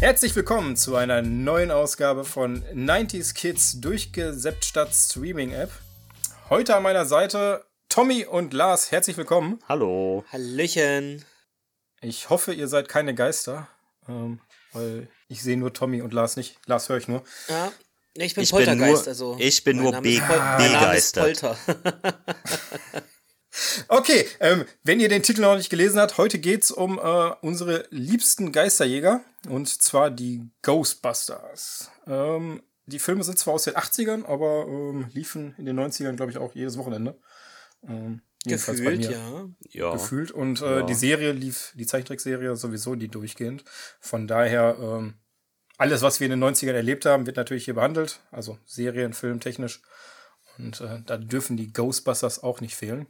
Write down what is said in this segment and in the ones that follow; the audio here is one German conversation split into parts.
Herzlich willkommen zu einer neuen Ausgabe von 90s Kids durchgesäppt statt Streaming App. Heute an meiner Seite Tommy und Lars. Herzlich willkommen. Hallo. Hallöchen. Ich hoffe, ihr seid keine Geister, ähm, weil ich sehe nur Tommy und Lars nicht. Lars höre ich nur. Ja, ich bin Ich Poltergeist, bin nur, also. ich bin nur begeistert. Polter. Okay, ähm, wenn ihr den Titel noch nicht gelesen habt, heute geht's um äh, unsere liebsten Geisterjäger und zwar die Ghostbusters. Ähm, die Filme sind zwar aus den 80ern, aber ähm, liefen in den 90ern, glaube ich, auch jedes Wochenende. Ähm, Gefühlt, ja. Ja. Gefühlt. Und äh, Ja. die Serie lief, die Zeichentrickserie sowieso die durchgehend. Von daher, ähm, alles, was wir in den 90ern erlebt haben, wird natürlich hier behandelt. Also Serien, Film, technisch. Und äh, da dürfen die Ghostbusters auch nicht fehlen.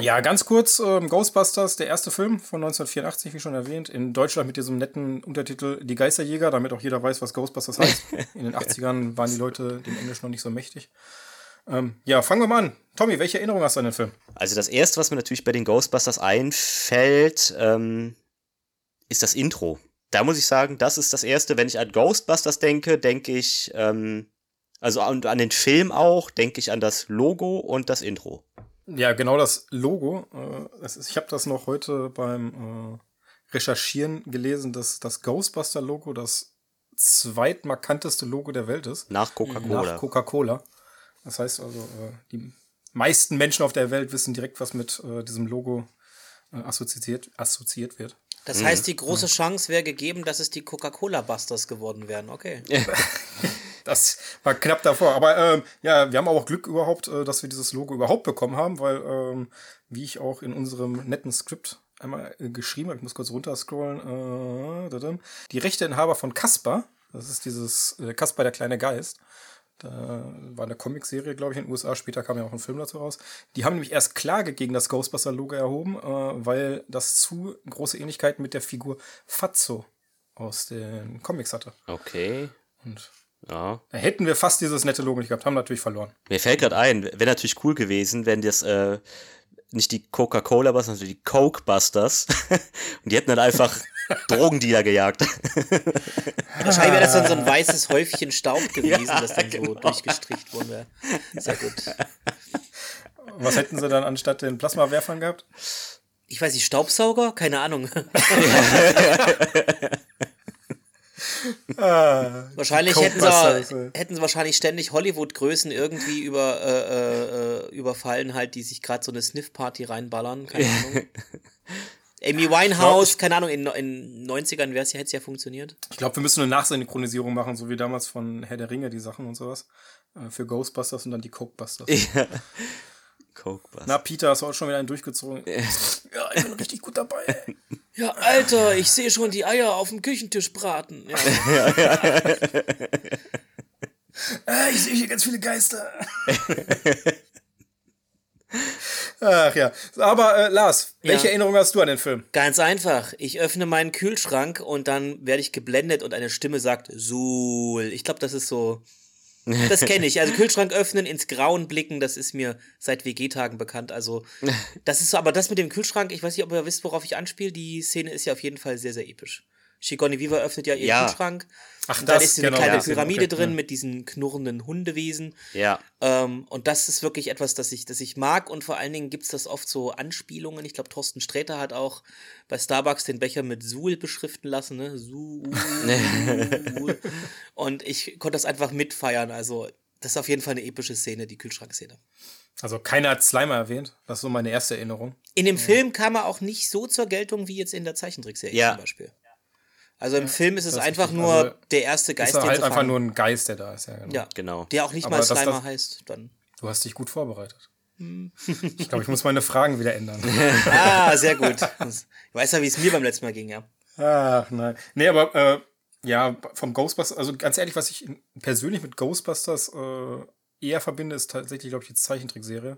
Ja, ganz kurz, ähm, Ghostbusters, der erste Film von 1984, wie schon erwähnt, in Deutschland mit diesem netten Untertitel Die Geisterjäger, damit auch jeder weiß, was Ghostbusters heißt. In den 80ern waren die Leute dem Englisch noch nicht so mächtig. Ähm, ja, fangen wir mal an. Tommy, welche Erinnerung hast du an den Film? Also das erste, was mir natürlich bei den Ghostbusters einfällt, ähm, ist das Intro. Da muss ich sagen, das ist das erste. Wenn ich an Ghostbusters denke, denke ich, ähm, also an, an den Film auch, denke ich an das Logo und das Intro. Ja, genau das Logo. Äh, das ist, ich habe das noch heute beim äh, Recherchieren gelesen, dass das Ghostbuster-Logo das zweitmarkanteste Logo der Welt ist. Nach Coca-Cola. Nach Coca-Cola. Das heißt also, äh, die meisten Menschen auf der Welt wissen direkt, was mit äh, diesem Logo äh, assoziiert, assoziiert wird. Das heißt, die große Chance wäre gegeben, dass es die Coca-Cola-Busters geworden wären. Okay. Das war knapp davor. Aber ähm, ja, wir haben auch Glück überhaupt, äh, dass wir dieses Logo überhaupt bekommen haben, weil, ähm, wie ich auch in unserem netten Skript einmal äh, geschrieben habe, ich muss kurz runterscrollen, äh, die Rechteinhaber von Casper, das ist dieses äh, Casper der kleine Geist, da war eine Comicserie, glaube ich, in den USA. Später kam ja auch ein Film dazu raus. Die haben nämlich erst Klage gegen das Ghostbuster-Logo erhoben, äh, weil das zu große Ähnlichkeiten mit der Figur Fatso aus den Comics hatte. Okay. Und Ja. da hätten wir fast dieses nette Logo nicht gehabt, haben natürlich verloren. Mir fällt gerade ein, wäre natürlich cool gewesen, wenn das äh, nicht die Coca-Cola Busters, sondern die Coke Busters. und die hätten dann einfach Drogendealer gejagt. Wahrscheinlich wäre das dann so ein weißes Häufchen Staub gewesen, das dann so durchgestrichen worden wäre. Sehr gut. Was hätten sie dann anstatt den Plasmawerfern gehabt? Ich weiß nicht, Staubsauger? Keine Ahnung. Wahrscheinlich hätten sie, ey. hätten sie wahrscheinlich ständig Hollywood-Größen irgendwie über, äh, äh, äh, überfallen, halt, die sich gerade so eine Sniff-Party reinballern. Keine Ahnung. Amy Winehouse, keine Ahnung, in in 90ern wäre es ja, hätte es ja funktioniert. Ich glaube, wir müssen eine Nachsynchronisierung machen, so wie damals von Herr der Ringe, die Sachen und sowas. Äh, Für Ghostbusters und dann die Cokebusters. ja. Coke Busters. Na, Peter, hast du auch schon wieder einen durchgezogen? ja, ich bin richtig gut dabei. Ja, Alter, ich sehe schon die Eier auf dem Küchentisch braten. Ja. Ah, ich sehe hier ganz viele Geister. Ach ja. Aber äh, Lars, welche Ja. Erinnerung hast du an den Film? Ganz einfach. Ich öffne meinen Kühlschrank und dann werde ich geblendet und eine Stimme sagt Suhl. Ich glaube, das ist so. Das kenne ich. Also Kühlschrank öffnen, ins Grauen blicken, das ist mir seit WG-Tagen bekannt. Also, das ist so, aber das mit dem Kühlschrank, ich weiß nicht, ob ihr wisst, worauf ich anspiele. Die Szene ist ja auf jeden Fall sehr, sehr episch. Sigourney Weaver öffnet ja ihren Ja. Kühlschrank. Ach, und dann das, ist eine genau, kleine ja. Pyramide Okay, drin ja. mit diesen knurrenden Hundewesen. Ja. Ähm, und das ist wirklich etwas, das ich, das ich mag. Und vor allen Dingen gibt es das oft so Anspielungen. Ich glaube, Thorsten Sträter hat auch bei Starbucks den Becher mit Suhl beschriften lassen. Ne? Suhl. und ich konnte das einfach mitfeiern. Also, das ist auf jeden Fall eine epische Szene, die Kühlschrankszene. Also keiner hat Slimer erwähnt. Das ist so meine erste Erinnerung. In dem Film kam er auch nicht so zur Geltung wie jetzt in der Zeichentrickserie Ja. zum Beispiel. Also im Film ist es das ist einfach richtig. nur Also, der erste Geist, ist den halt einfach nur ein Geist, der da ist. Ja, genau. ja, Genau. der auch nicht Aber mal das- das- Slimer heißt. Dann. Du hast dich gut vorbereitet. Ich glaube, ich muss meine Fragen wieder ändern. Ah, sehr gut. Ich weiß ja, wie es mir beim letzten Mal ging, ja. Ach nein. Nee, aber äh, ja, vom Ghostbusters, also ganz ehrlich, was ich persönlich mit Ghostbusters äh, eher verbinde, ist tatsächlich, glaube ich, die Zeichentrickserie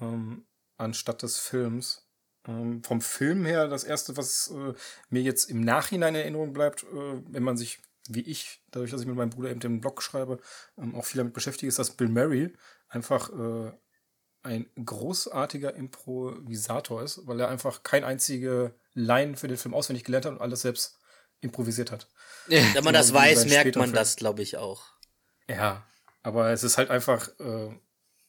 ähm, anstatt des Films. Ähm, vom Film her, das erste, was äh, mir jetzt im Nachhinein in Erinnerung bleibt, äh, wenn man sich, wie ich, dadurch, dass ich mit meinem Bruder eben den Blog schreibe, ähm, auch viel damit beschäftige, ist, dass Bill Murray einfach äh, ein großartiger Improvisator ist, weil er einfach kein einzige Line für den Film auswendig gelernt hat und alles selbst improvisiert hat. Wenn man das weiß, merkt man das, glaube ich, auch. Ja, aber es ist halt einfach äh,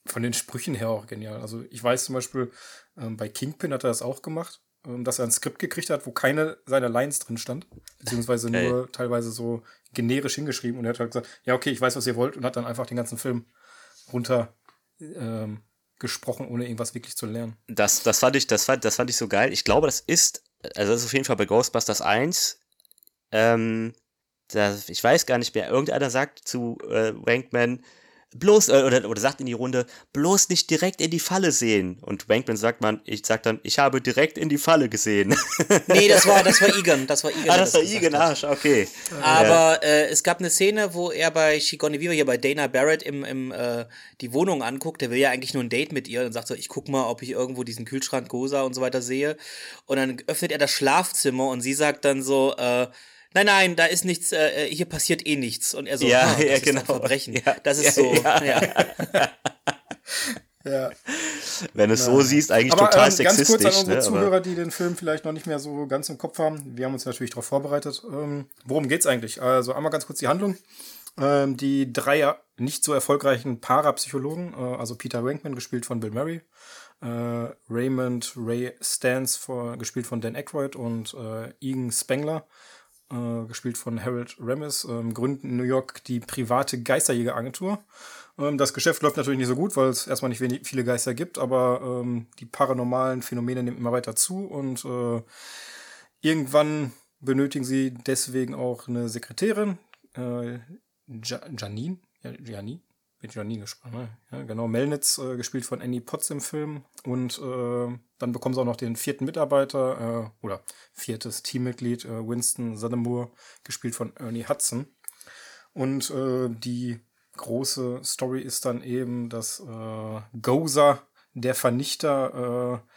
von den Sprüchen her auch genial. Also ich weiß zum Beispiel, ähm, bei Kingpin hat er das auch gemacht, ähm, dass er ein Skript gekriegt hat, wo keine seiner Lines drin stand, beziehungsweise okay. nur teilweise so generisch hingeschrieben und er hat halt gesagt, ja okay, ich weiß, was ihr wollt und hat dann einfach den ganzen Film runter ähm, gesprochen, ohne irgendwas wirklich zu lernen. Das, das, fand ich, das, fand, das fand ich so geil. Ich glaube, das ist, also das ist auf jeden Fall bei Ghostbusters 1, ähm, das, ich weiß gar nicht mehr, irgendeiner sagt zu äh, Wankman, bloß, äh, oder, oder sagt in die Runde, bloß nicht direkt in die Falle sehen. Und Wankman sagt man, ich sag dann, ich habe direkt in die Falle gesehen. nee, das war, das war Egan, das war Egan. Ah, das war Egan, Arsch, okay. Aber äh, es gab eine Szene, wo er bei Shigoni Viva hier bei Dana Barrett im, im äh, die Wohnung anguckt, der will ja eigentlich nur ein Date mit ihr und sagt so, ich guck mal, ob ich irgendwo diesen Kühlschrank Gosa und so weiter sehe. Und dann öffnet er das Schlafzimmer und sie sagt dann so, äh, nein, nein, da ist nichts, äh, hier passiert eh nichts. Und er so, ja, ah, das ja, ist genau. ein Verbrechen. Ja, das ist ja, so, ja. ja. Ja. Wenn du es so siehst, eigentlich Aber total ähm, ganz sexistisch. kurz an unsere ne, Zuhörer, die den Film vielleicht noch nicht mehr so ganz im Kopf haben. Wir haben uns natürlich darauf vorbereitet. Ähm, worum geht's eigentlich? Also einmal ganz kurz die Handlung. Ähm, die drei nicht so erfolgreichen Parapsychologen, äh, also Peter Wankman, gespielt von Bill Murray, äh, Raymond Ray Stans, gespielt von Dan Aykroyd und äh, Egan Spengler, äh, gespielt von Harold Ramis, ähm, gründen in New York die private Geisterjägeragentur. Ähm, das Geschäft läuft natürlich nicht so gut, weil es erstmal nicht wenig, viele Geister gibt, aber ähm, die paranormalen Phänomene nehmen immer weiter zu und äh, irgendwann benötigen sie deswegen auch eine Sekretärin, äh, ja Janine, ja, Janine, wird Janine gesprochen, ne? ja, genau, Melnitz, äh, gespielt von Annie Potts im Film. Und äh, dann bekommen sie auch noch den vierten Mitarbeiter äh, oder viertes Teammitglied, äh, Winston Suthermoore, gespielt von Ernie Hudson. Und äh, die große Story ist dann eben, dass äh, Gozer, der Vernichter, äh,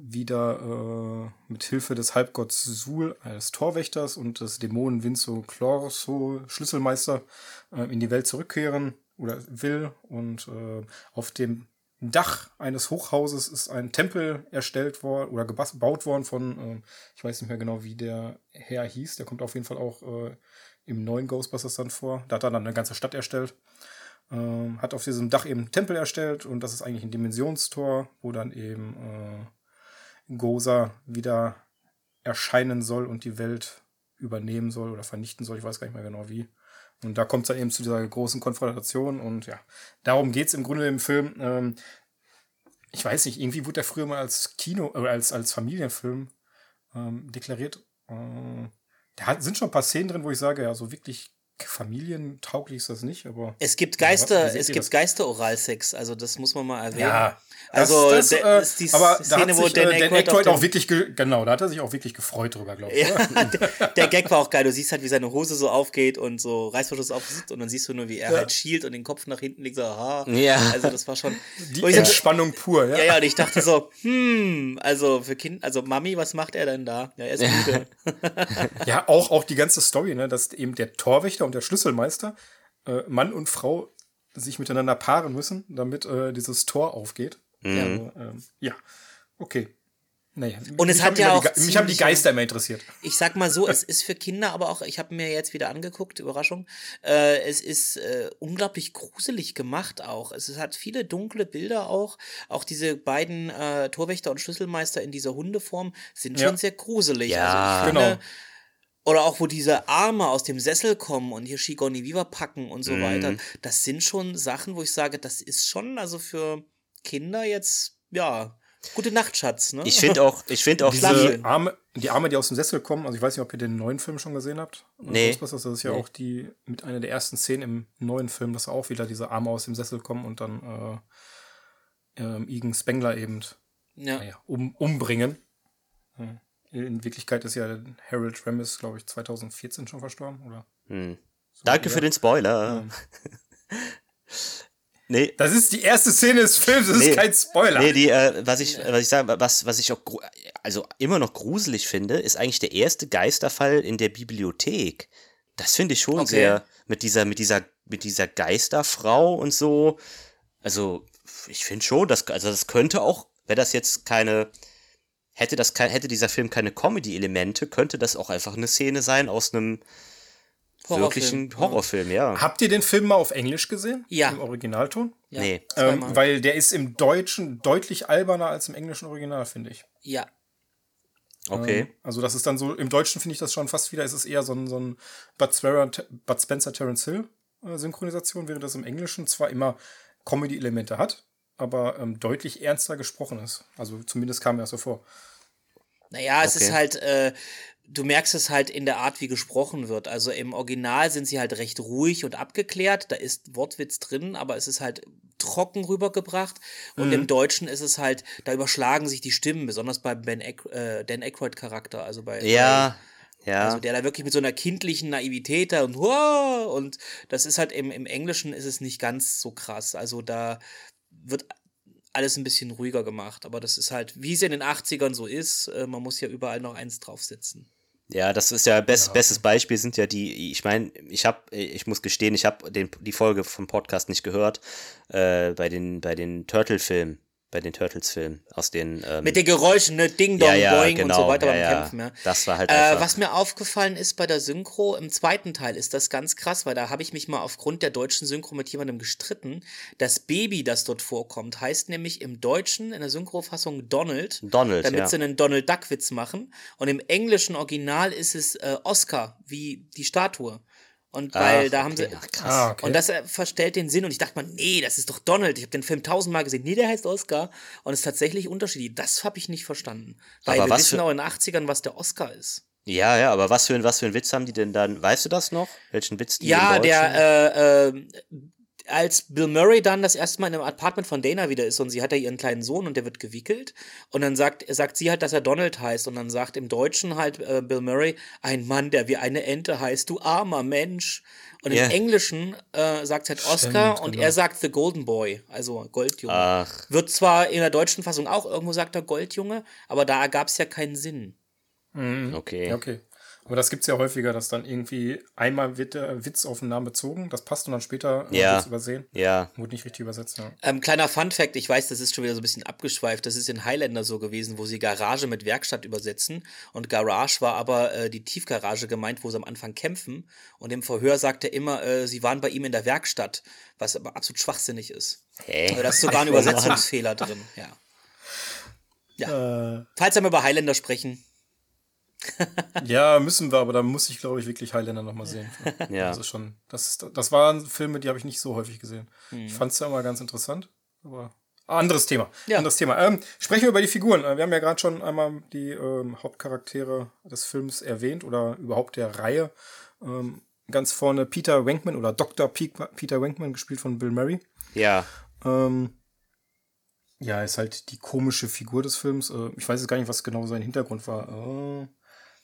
wieder äh, mit Hilfe des Halbgotts Sul, eines Torwächters und des Dämonen Vinzo Clorso, Schlüsselmeister, äh, in die Welt zurückkehren oder will. Und äh, auf dem Dach eines Hochhauses ist ein Tempel erstellt worden oder gebaut worden von, äh, ich weiß nicht mehr genau, wie der Herr hieß, der kommt auf jeden Fall auch äh, im neuen Ghostbusters dann vor. Da hat er dann eine ganze Stadt erstellt. Ähm, hat auf diesem Dach eben einen Tempel erstellt und das ist eigentlich ein Dimensionstor, wo dann eben äh, Goza wieder erscheinen soll und die Welt übernehmen soll oder vernichten soll. Ich weiß gar nicht mehr genau wie. Und da kommt es dann eben zu dieser großen Konfrontation und ja, darum geht es im Grunde im Film. Ähm, ich weiß nicht, irgendwie wurde der früher mal als Kino, äh, als, als Familienfilm ähm, deklariert. Äh, da sind schon ein paar Szenen drin, wo ich sage, ja, so wirklich familientauglich ist das nicht, aber. Es gibt Geister, es gibt Geister-Oralsex, also das muss man mal erwähnen. Ja, also das, das, äh, ist die aber Szene, da hat wo Dan äh, Dan Aykroyd, Aykroyd auf auch wirklich, ge- genau, da hat er sich auch wirklich gefreut drüber, glaube ich. Ja, der, der Gag war auch geil. Du siehst halt, wie seine Hose so aufgeht und so Reißverschluss aufsitzt und dann siehst du nur, wie er Ja. halt schielt und den Kopf nach hinten legt, so, aha. Ja. Also das war schon. Die Entspannung pur, ja. ja, ja, und ich dachte so, hm, also für Kind, also Mami, was macht er denn da? Ja, er ist müde. Ja, auch, auch die ganze Story, ne, dass eben der Torwächter und der Schlüsselmeister, äh, Mann und Frau, sich miteinander paaren müssen, damit äh, dieses Tor aufgeht. Mhm. Also, ähm, ja, okay. Naja, Und es mich hat haben ja die auch Ge- Mich haben die Geister immer interessiert. Ich sag mal so, es ist für Kinder, aber auch, ich habe mir jetzt wieder angeguckt, Überraschung, äh, es ist äh, unglaublich gruselig gemacht auch. Es ist- hat viele dunkle Bilder auch. Auch diese beiden äh, Torwächter und Schlüsselmeister in dieser Hundeform sind Ja. schon sehr gruselig. Ja. also ich finde, Genau. Oder auch, wo diese Arme aus dem Sessel kommen und hier Shigoni Viva packen und so Mhm. weiter. Das sind schon Sachen, wo ich sage, das ist schon, also für Kinder jetzt, ja, gute Nacht, Schatz. Ne? Ich finde auch, ich finde auch Schlaf die, schön. Die Arme, die Arme, die aus dem Sessel kommen, also ich weiß nicht, ob ihr den neuen Film schon gesehen habt. Nee. Das ist ja Nee. auch die mit einer der ersten Szenen im neuen Film, dass auch wieder diese Arme aus dem Sessel kommen und dann äh, ähm, Igen Spengler eben ja. naja, um, umbringen. Ja. In Wirklichkeit ist ja Harold Ramis, glaube ich, 2014 schon verstorben, oder? Hm. Danke ja. für den Spoiler. nee, Das ist die erste Szene des Films, das Nee. ist kein Spoiler. Nee, die, äh, was ich, was ich sage, was, was ich auch, also immer noch gruselig finde, ist eigentlich der erste Geisterfall in der Bibliothek. Das finde ich schon Okay. sehr, mit dieser, mit dieser, mit dieser Geisterfrau und so. Also, ich finde schon, dass, also das könnte auch, wäre das jetzt keine hätte, das hätte dieser Film keine Comedy-Elemente, könnte das auch einfach eine Szene sein aus einem Horrorfilm. wirklichen Horrorfilm, ja. Habt ihr den Film mal auf Englisch gesehen? Ja. Im Originalton? Ja, Nee. Ähm, weil der ist im Deutschen deutlich alberner als im englischen Original, finde ich. ja. Okay. Ähm, Also das ist dann so, im Deutschen finde ich das schon fast wieder, ist es eher so ein, so ein Bud, Spencer, Bud Spencer Terence Hill äh, Synchronisation, während das im Englischen zwar immer Comedy-Elemente hat, aber ähm, deutlich ernster gesprochen ist. Also zumindest kam mir das so vor. Naja, es Okay. ist halt, äh, du merkst es halt in der Art, wie gesprochen wird. Also im Original sind sie halt recht ruhig und abgeklärt. Da ist Wortwitz drin, aber es ist halt trocken rübergebracht. Und Mhm. im Deutschen ist es halt, da überschlagen sich die Stimmen, besonders bei ben Ack äh, Dan Aykroyd-Charakter. Also bei, Ja, ja. Also der da wirklich mit so einer kindlichen Naivität da und wow, und das ist halt im, im Englischen ist es nicht ganz so krass. Also da wird alles ein bisschen ruhiger gemacht, aber das ist halt, wie es in den 80ern so ist, äh, man muss ja überall noch eins draufsetzen. Ja, das ist ja, best, bestes Beispiel sind ja die, ich meine, ich habe, ich muss gestehen, ich habe die Folge vom Podcast nicht gehört, äh, bei den, bei den Turtle-Filmen, bei den Turtles-Filmen aus den, ähm, Mit den Geräuschen, ne, Ding Dong, ja, ja, Boing und genau, so weiter ja, beim. Kämpfen, ja. Das war halt Äh, was mir aufgefallen ist bei der Synchro, im zweiten Teil ist das ganz krass, weil da habe ich mich mal aufgrund der deutschen Synchro mit jemandem gestritten. Das Baby, das dort vorkommt, heißt nämlich im Deutschen in der Synchrofassung Donald, Donald, damit sie einen Donald Duck Witz machen. Und im englischen Original ist es äh, Oscar, wie die Statue. Und weil Ach, da haben okay. sie. Ach, krass. Ah, okay. Und das äh, verstellt den Sinn. Und ich dachte mal, nee, das ist doch Donald. Ich habe den Film tausendmal gesehen. Nee, der heißt Oscar. Und es ist tatsächlich unterschiedlich. Das habe ich nicht verstanden. Weil Aber wir wissen auch in den 80ern, was der Oscar ist. Ja, ja, aber was für, ein, was für ein Witz haben die denn dann? Weißt du das noch? Welchen Witz die Ja, der, äh, äh, als Bill Murray dann das erste Mal in einem Apartment von Dana wieder ist und sie hat ja ihren kleinen Sohn und der wird gewickelt und dann sagt, sagt sie halt, dass er Donald heißt und dann sagt im Deutschen halt äh, Bill Murray, ein Mann, der wie eine Ente heißt, du armer Mensch. Und Ja. im Englischen äh, sagt halt Oscar Stimmt, und genau. er sagt The Golden Boy, also Goldjunge. Ach, Wird zwar in der deutschen Fassung auch irgendwo sagt er Goldjunge, aber da ergab es ja keinen Sinn. okay. Ja, okay. Aber das gibt's ja häufiger, dass dann irgendwie einmal wird der Witz auf den Namen bezogen, das passt und dann später Ja. wird's übersehen. Ja, Wurde nicht richtig übersetzt, ja. Ähm, kleiner Fun-Fact, ich weiß, das ist schon wieder so ein bisschen abgeschweift. Das ist in Highlander so gewesen, wo sie Garage mit Werkstatt übersetzen. Und Garage war aber äh, die Tiefgarage gemeint, wo sie am Anfang kämpfen. Und im Verhör sagt er immer, äh, sie waren bei ihm in der Werkstatt, was aber absolut schwachsinnig ist. Hä? Also da ist sogar ein Übersetzungsfehler drin, ja. Ja. Äh, Falls wir mal über Highlander sprechen, ja, müssen wir, aber da muss ich, glaube ich, wirklich Highlander nochmal sehen. Ja. Das ist schon, das, das waren Filme, die habe ich nicht so häufig gesehen. Hm. Ich fand es ja immer ganz interessant, aber ah, anderes Thema. Ja. Anderes Thema. Ähm, sprechen wir über die Figuren. Äh, Wir haben ja gerade schon einmal die ähm, Hauptcharaktere des Films erwähnt oder überhaupt der Reihe. Ähm, ganz vorne Peter Wenkman oder Dr. Pe Peter Wenkman, gespielt von Bill Murray. Ja. Ähm, ja, ist halt die komische Figur des Films. Äh, ich weiß jetzt gar nicht, was genau sein Hintergrund war. Äh,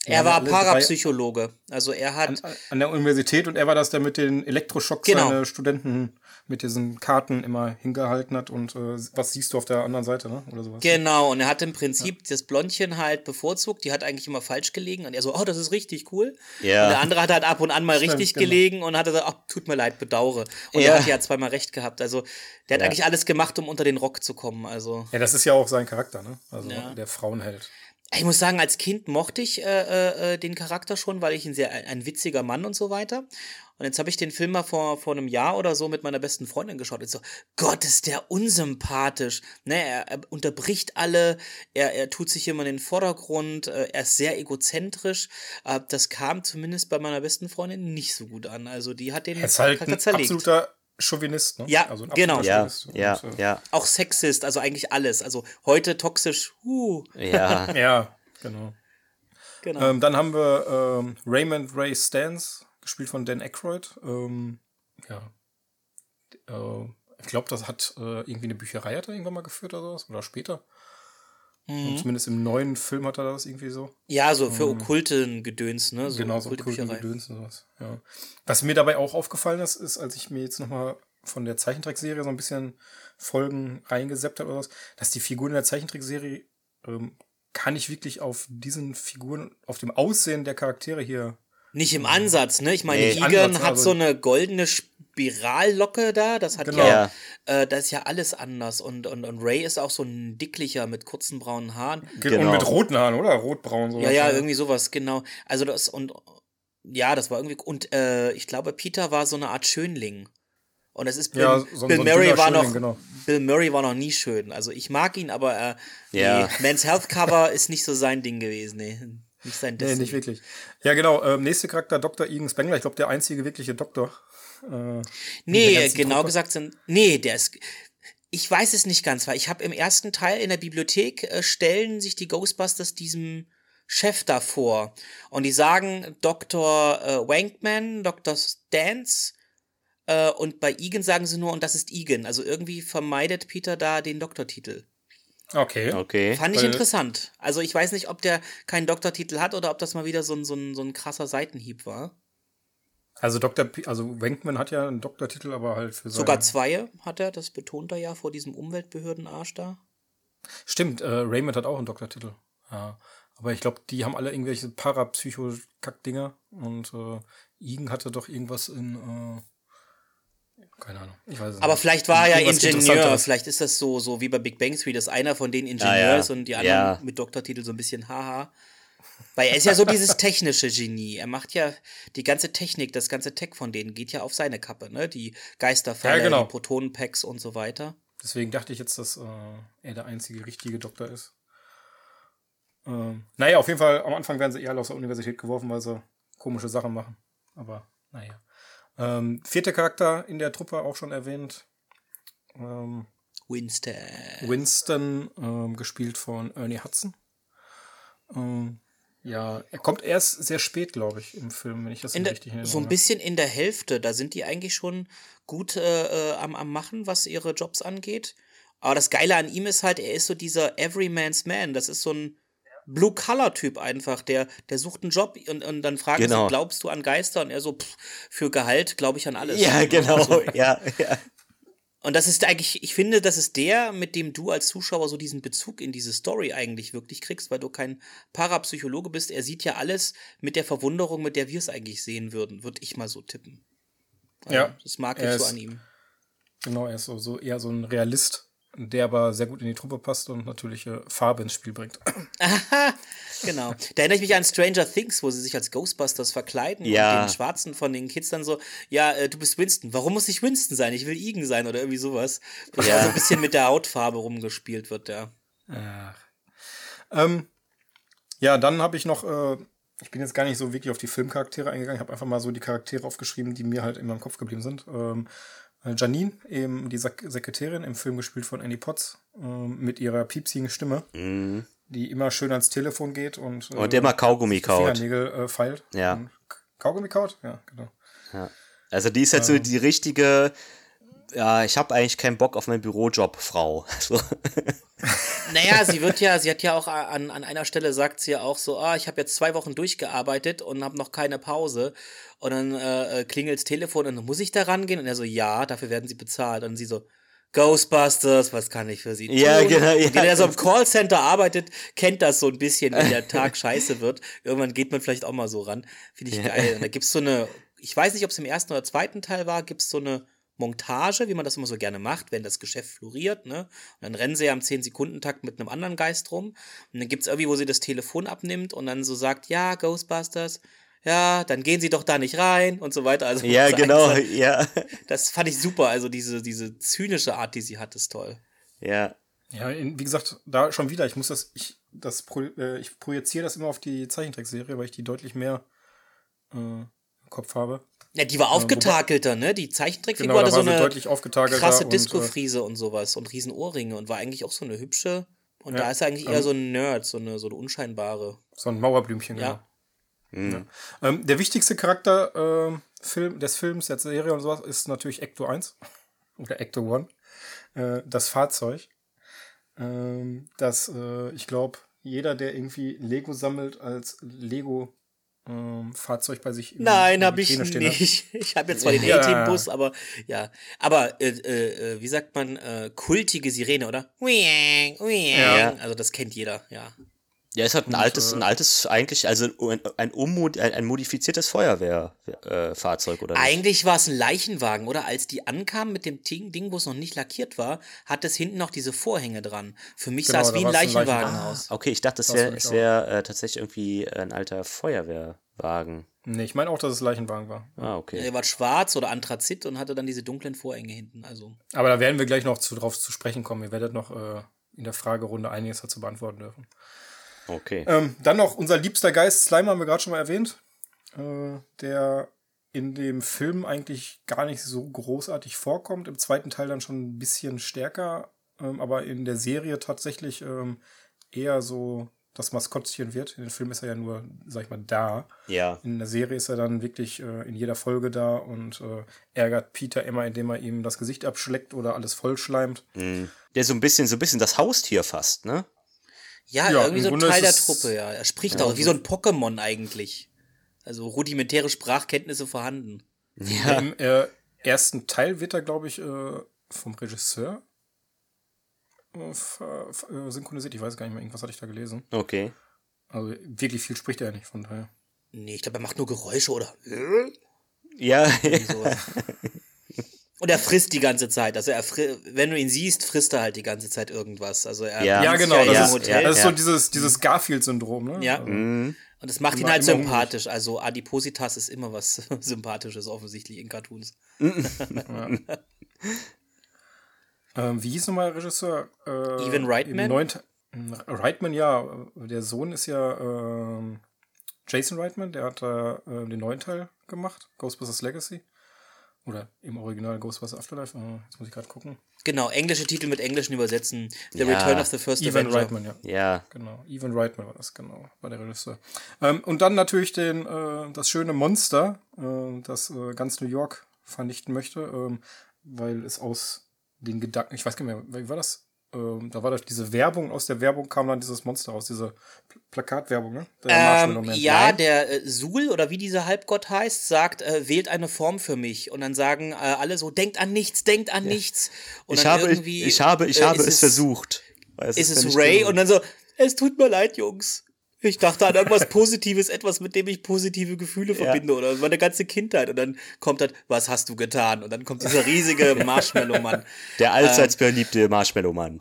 er ja, war drei- Parapsychologe. Also er hat an, an der Universität und er war das, der mit den Elektroschocks Genau. seine Studenten mit diesen Karten immer hingehalten hat und äh, was siehst du auf der anderen Seite, ne? Oder sowas. Genau, und er hat im Prinzip das Blondchen halt bevorzugt, die hat eigentlich immer falsch gelegen und er so, oh, das ist richtig cool. Ja. Und der andere hat halt ab und an mal Stimmt, richtig genau. gelegen und hat gesagt, ach, tut mir leid, bedauere. Und Ja. er hat ja zweimal recht gehabt. Also, der hat Ja. eigentlich alles gemacht, um unter den Rock zu kommen. Also, Ja, das ist ja auch sein Charakter, ne? Also Ja. der Frauenheld. Ich muss sagen, als Kind mochte ich äh, äh, den Charakter schon, weil ich ein sehr ein, witziger Mann und so weiter. Und jetzt habe ich den Film mal vor, vor einem Jahr oder so mit meiner besten Freundin geschaut. Und so, Gott, ist der unsympathisch. Ne, er, er unterbricht alle, er, er tut sich immer in den Vordergrund, äh, er ist sehr egozentrisch. Äh, das kam zumindest bei meiner besten Freundin nicht so gut an. Also die hat den Er ist halt ein zerlegt. absoluter Chauvinist, ne? Ja, also ein genau. Ja, Chauvinist. ja, Und, äh, ja, Auch Sexist, also eigentlich alles. Also heute toxisch, huh, ja. Ja, genau. genau. Ähm, dann haben wir ähm, Raymond Ray Stans, gespielt von Dan Aykroyd. Ähm, ja. Äh, ich glaube, das hat äh, irgendwie eine Bücherei hat er irgendwann mal geführt oder sowas. Oder später. Mhm. Und zumindest im neuen Film hat er das irgendwie so. ja, so für okkulten Gedöns, ne? So genau, so okkulte okkulten. Gedöns und sowas. Ja. Was mir dabei auch aufgefallen ist, ist, als ich mir jetzt nochmal von der Zeichentrickserie so ein bisschen Folgen reingeseppt habe oder was, dass die Figuren in der Zeichentrickserie ähm, kann ich wirklich auf diesen Figuren, auf dem Aussehen der Charaktere hier Nicht im Ansatz, ne? Ich meine, Nee, Egan hat so eine goldene Spirallocke da. Das hat Genau. ja, äh, das ist ja alles anders. Und, und, und Ray ist auch so ein dicklicher mit kurzen braunen Haaren. Ge- Genau. Und mit roten Haaren, oder? Rotbraun. So Ja, ja, irgendwie sowas, genau. Also das und ja, das war irgendwie und äh, ich glaube, Peter war so eine Art Schönling. Und es ist Bill, Ja, so- Bill so Murray war Schönling, noch genau. Bill Murray war noch nie schön. Also ich mag ihn, aber äh, Ja. nee, Men's Health Cover ist nicht so sein Ding gewesen, nee. Nicht sein Nee, Destiny. nicht wirklich. Ja, genau. Ähm, nächste Charakter, Dr. Egan Spengler. Ich glaube, der einzige wirkliche Doktor. Äh, Nee, genau Truppe. gesagt sind. Nee, der ist. Ich weiß es nicht ganz, weil ich habe im ersten Teil in der Bibliothek äh, stellen sich die Ghostbusters diesem Chef davor. Und die sagen Dr. Äh, Wankman, Dr. Stance. Äh, und bei Egan sagen sie nur, und das ist Egan. Also irgendwie vermeidet Peter da den Doktortitel. Okay. Okay. Fand ich Weil- interessant. Also ich weiß nicht, ob der keinen Doktortitel hat oder ob das mal wieder so ein, so ein, so ein krasser Seitenhieb war. Also Dr. P also Wenkman hat ja einen Doktortitel, aber halt für seine... Sogar zwei hat er, das betont er ja vor diesem Umweltbehördenarsch da. Stimmt, äh, Raymond hat auch einen Doktortitel. Ja. Aber ich glaube, die haben alle irgendwelche Parapsycho-Kack-Dinger. Und äh, Egan hatte doch irgendwas in... Äh, keine Ahnung. Ich weiß es Aber nicht. vielleicht war er ja Ingenieur, vielleicht ist das so, so wie bei Big Bang Theory, dass einer von denen Ingenieur Ah, ja. ist und die anderen Ja. mit Doktortitel so ein bisschen haha. Weil er ist ja so dieses technische Genie. Er macht ja die ganze Technik, das ganze Tech von denen geht ja auf seine Kappe, ne? Die Geisterfälle, Ja, genau. die Protonenpacks und so weiter. Deswegen dachte ich jetzt, dass äh, er der einzige richtige Doktor ist. Ähm, naja, auf jeden Fall, am Anfang werden sie eher aus der Universität geworfen, weil sie komische Sachen machen. Aber naja. Ähm, vierter Charakter in der Truppe auch schon erwähnt. Ähm, Winston. Winston, ähm, gespielt von Ernie Hudson. Ähm, ja, er kommt erst sehr spät, glaube ich, im Film, wenn ich das In richtig erinnere. so ein bisschen in der Hälfte, da sind die eigentlich schon gut äh, äh, am, am Machen, was ihre Jobs angeht. Aber das Geile an ihm ist halt, er ist so dieser Everyman's Man. Das ist so ein Blue-Color-Typ einfach. Der, der sucht einen Job und, und dann fragen Genau. sie, glaubst du an Geister? Und er so, pff, für Gehalt glaube ich an alles. Ja, genau. So. Ja, ja. Und das ist eigentlich, ich finde, das ist der, mit dem du als Zuschauer so diesen Bezug in diese Story eigentlich wirklich kriegst, weil du kein Parapsychologe bist. Er sieht ja alles mit der Verwunderung, mit der wir es eigentlich sehen würden, würde ich mal so tippen. Also, Ja, Das mag er ich so an ihm. Genau, er ist so, so eher so ein Realist, der aber sehr gut in die Truppe passt und natürlich äh, Farbe ins Spiel bringt. Genau. Da erinnere ich mich an Stranger Things, wo sie sich als Ghostbusters verkleiden Ja. und den Schwarzen von den Kids dann so, ja, äh, du bist Winston. Warum muss ich Winston sein? Ich will Egan sein oder irgendwie sowas. Wo Ja. da so ein bisschen mit der Hautfarbe rumgespielt wird, ja. Ach. Ähm, ja, dann habe ich noch, äh, ich bin jetzt gar nicht so wirklich auf die Filmcharaktere eingegangen, habe einfach mal so die Charaktere aufgeschrieben, die mir halt in meinem Kopf geblieben sind. Ähm, äh, Janine, eben die Sek Sekretärin, im Film gespielt von Annie Potts, ähm, mit ihrer piepsigen Stimme, Mhm. die immer schön ans Telefon geht und, äh, Und immer Kaugummi kaut. Fingernägel äh, feilt. Ja. Kaugummi kaut? Ja, genau. Also die ist halt so die richtige, ja, ich habe eigentlich keinen Bock auf meinen Bürojob, Frau. So. Naja, sie wird ja, sie hat ja auch an, an einer Stelle sagt sie ja auch so, ah, ich habe jetzt zwei Wochen durchgearbeitet und habe noch keine Pause. Und dann äh, äh, klingelt's Telefon und dann muss ich da rangehen? Und er so, ja, dafür werden sie bezahlt. Und sie so, Ghostbusters, was kann ich für sie tun? Ja, genau, ja. Und der so im Callcenter arbeitet, kennt das so ein bisschen, wenn der Tag scheiße wird. Irgendwann geht man vielleicht auch mal so ran. Finde ich geil. Und da gibt's so eine, ich weiß nicht, ob es im ersten oder zweiten Teil war, gibt's so eine Montage, wie man das immer so gerne macht, wenn das Geschäft floriert, ne? Und dann rennen sie ja am 10-Sekunden-Takt mit einem anderen Geist rum. Und dann gibt's irgendwie, wo sie das Telefon abnimmt und dann so sagt, ja, Ghostbusters, ja, dann gehen sie doch da nicht rein und so weiter. Also, Ja, genau, so- ja. Das fand ich super. Also diese, diese zynische Art, die sie hat, ist toll. Ja. Ja, in, wie gesagt, da schon wieder, ich muss das, ich, das, pro, äh, ich projiziere das immer auf die Zeichentrickserie, weil ich die deutlich mehr äh, im Kopf habe. Ja, die war aufgetakelter, ne? Die Zeichentrickfigur Genau, da hatte so eine deutlich krasse und, äh, Disco-Friese und, sowas und riesen Ohrringe und war eigentlich auch so eine hübsche. Und Ja, da ist er eigentlich eher ähm, so ein Nerd, so eine, so eine unscheinbare. So ein Mauerblümchen, Ja. genau. Ja. Ähm, der wichtigste Charakter ähm, Film, des Films, der Serie und sowas ist natürlich Ecto 1 oder Ecto 1. Äh, das Fahrzeug. Ähm, das, äh, ich glaube, jeder, der irgendwie Lego sammelt, als Lego ähm, Fahrzeug bei sich in Nein, habe ich stehen nicht. Ich habe jetzt zwar den Ja. A-Team-Bus, aber ja. Aber, äh, äh, äh, wie sagt man, äh, kultige Sirene, oder? Ja. Also das kennt jeder, ja. Ja, es hat ein altes, ein altes, eigentlich, also ein, ein, ummod ein, ein modifiziertes Feuerwehrfahrzeug, oder nicht? Eigentlich war es ein Leichenwagen, oder? Als die ankamen mit dem Ding, Ding wo es noch nicht lackiert war, hat es hinten noch diese Vorhänge dran. Für mich Genau, sah es wie ein war's ein Leichenwagen Leichenwagen. aus. Okay, ich dachte, es Das wäre wär, äh, tatsächlich irgendwie ein alter Feuerwehrwagen. Nee, ich meine auch, dass es Leichenwagen war. Ah, okay. Er war schwarz oder Anthrazit und hatte dann diese dunklen Vorhänge hinten. Also, Aber da werden wir gleich noch zu, drauf zu sprechen kommen. Ihr werdet noch äh, in der Fragerunde einiges dazu beantworten dürfen. Okay. Ähm, dann noch unser liebster Geist, Slime haben wir gerade schon mal erwähnt. Äh, der in dem Film eigentlich gar nicht so großartig vorkommt. Im zweiten Teil dann schon ein bisschen stärker. Ähm, aber in der Serie tatsächlich ähm, eher so das Maskottchen wird. In dem Film ist er ja nur, sag ich mal, da. Ja. In der Serie ist er dann wirklich äh, in jeder Folge da und äh, ärgert Peter immer, indem er ihm das Gesicht abschleckt oder alles vollschleimt. Mhm. Der so ein bisschen, so ein bisschen das Haustier fast, ne? Ja, Ja, irgendwie so ein Grunde Teil der Truppe, ja. Er spricht auch wie so ein Pokémon eigentlich. Also rudimentäre Sprachkenntnisse vorhanden. Ja. Im äh, ersten Teil wird er, glaube ich, äh, vom Regisseur äh, äh, synchronisiert. Ich weiß gar nicht mehr, irgendwas hatte ich da gelesen. Okay. Also wirklich viel spricht er nicht, von daher. Nee, ich glaube, er macht nur Geräusche oder Ja. sowas. Und er frisst die ganze Zeit. Also er wenn du ihn siehst, frisst er halt die ganze Zeit irgendwas. Also er Ja. Ja, genau. in das, ist, Hotel. das ist ja. so dieses, dieses Garfield-Syndrom, ne? Ja. Also, Mhm. Und das macht ihn Immer- halt immer sympathisch. Also Adipositas ist immer was Sympathisches offensichtlich in Cartoons. Ähm, wie hieß nochmal der Regisseur? Äh, Evan Reitman? Te- Reitman, ja. Der Sohn ist ja ähm, Jason Reitman, der hat da äh, den neuen Teil gemacht, Ghostbusters Legacy. Oder im Original Ghostbusters Afterlife. Äh, jetzt muss ich gerade gucken. Genau, englische Titel mit englischen übersetzen. The Ja. Return of the First Evan Avenger. Reitman, ja. Ja. Genau, Evan Reitman war das, genau, war der Regisseur. Ähm, und dann natürlich den, äh, das schöne Monster, äh, das äh, ganz New York vernichten möchte, ähm, weil es aus den Gedanken, ich weiß gar nicht mehr, wie war das? Ähm, da war das diese Werbung, aus der Werbung kam dann dieses Monster raus, diese Pl Plakatwerbung, ne? Der Ähm, ja, Nein? der äh, Sul oder wie dieser Halbgott heißt, sagt, äh, wählt eine Form für mich. Und dann sagen äh, alle so, denkt an nichts, denkt an nichts. Und Ich dann habe, irgendwie, ich habe, ich äh, habe ist es versucht. Ist ja es Ray? Und dann so, es tut mir leid, Jungs. Ich dachte an etwas Positives, etwas, mit dem ich positive Gefühle verbinde oder meine ganze Kindheit. Und dann kommt halt, was hast du getan? Und dann kommt dieser riesige Marshmallow-Mann. Der allseits beliebte Marshmallow-Mann.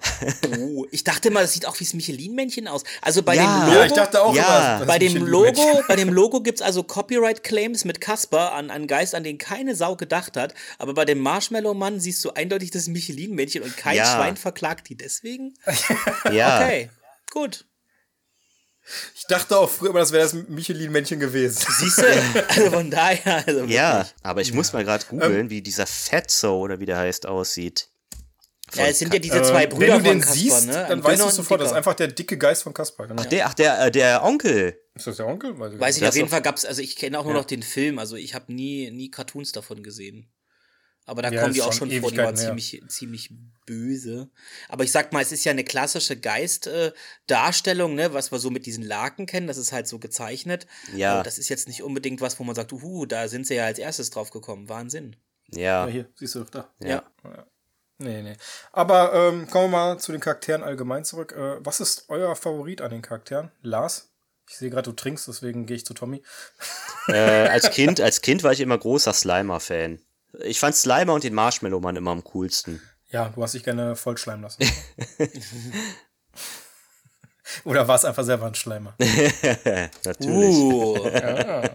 Oh, ich dachte mal, das sieht auch wie das Michelin-Männchen aus. Also bei Ja. dem Logo. ja, ich dachte auch Ja. immer, bei dem Logo, bei dem Logo gibt's also Copyright-Claims mit Casper an einen Geist, an den keine Sau gedacht hat. Aber bei dem Marshmallow-Mann siehst du eindeutig das Michelin-Männchen und kein Ja. Schwein verklagt die deswegen. ja. Okay, gut. Ich dachte auch früher immer, das wäre das Michelin-Männchen gewesen. Siehst du? Also von daher. Also Ja, wirklich. aber ich muss mal gerade googeln, wie dieser Fatso oder wie der heißt aussieht. Ja, es sind ja diese zwei Ähm, Brüder Wenn du den von Casper, siehst, ne? dann weißt du sofort, das ist einfach der dicke Geist von Kaspar. Genau. Der, ach, der, äh, der Onkel. Ist das der Onkel? Weiß ich Weiß ich auf jeden Fall gab's, also ich kenne auch nur Ja. noch den Film, also ich habe nie, nie Cartoons davon gesehen. Aber da Ja, kommen die auch schon vor, die waren ziemlich, ziemlich böse. Aber ich sag mal, es ist ja eine klassische Geist-Darstellung, ne, was wir so mit diesen Laken kennen, das ist halt so gezeichnet. Ja. Aber das ist jetzt nicht unbedingt was, wo man sagt, uhu, da sind sie ja als erstes drauf gekommen. Wahnsinn. Ja. Ja, hier, siehst du, da. Ja. Nee, nee. Aber ähm, kommen wir mal zu den Charakteren allgemein zurück. Äh, was ist euer Favorit an den Charakteren? Lars? Ich sehe gerade, du trinkst, deswegen gehe ich zu Tommy. Äh, als, kind, als Kind war ich immer großer Slimer-Fan. Ich fand Slimer und den Marshmallow-Mann immer am coolsten. Ja, du hast dich gerne vollschleimen lassen. Oder war es einfach selber ein Schleimer? Natürlich. Uh.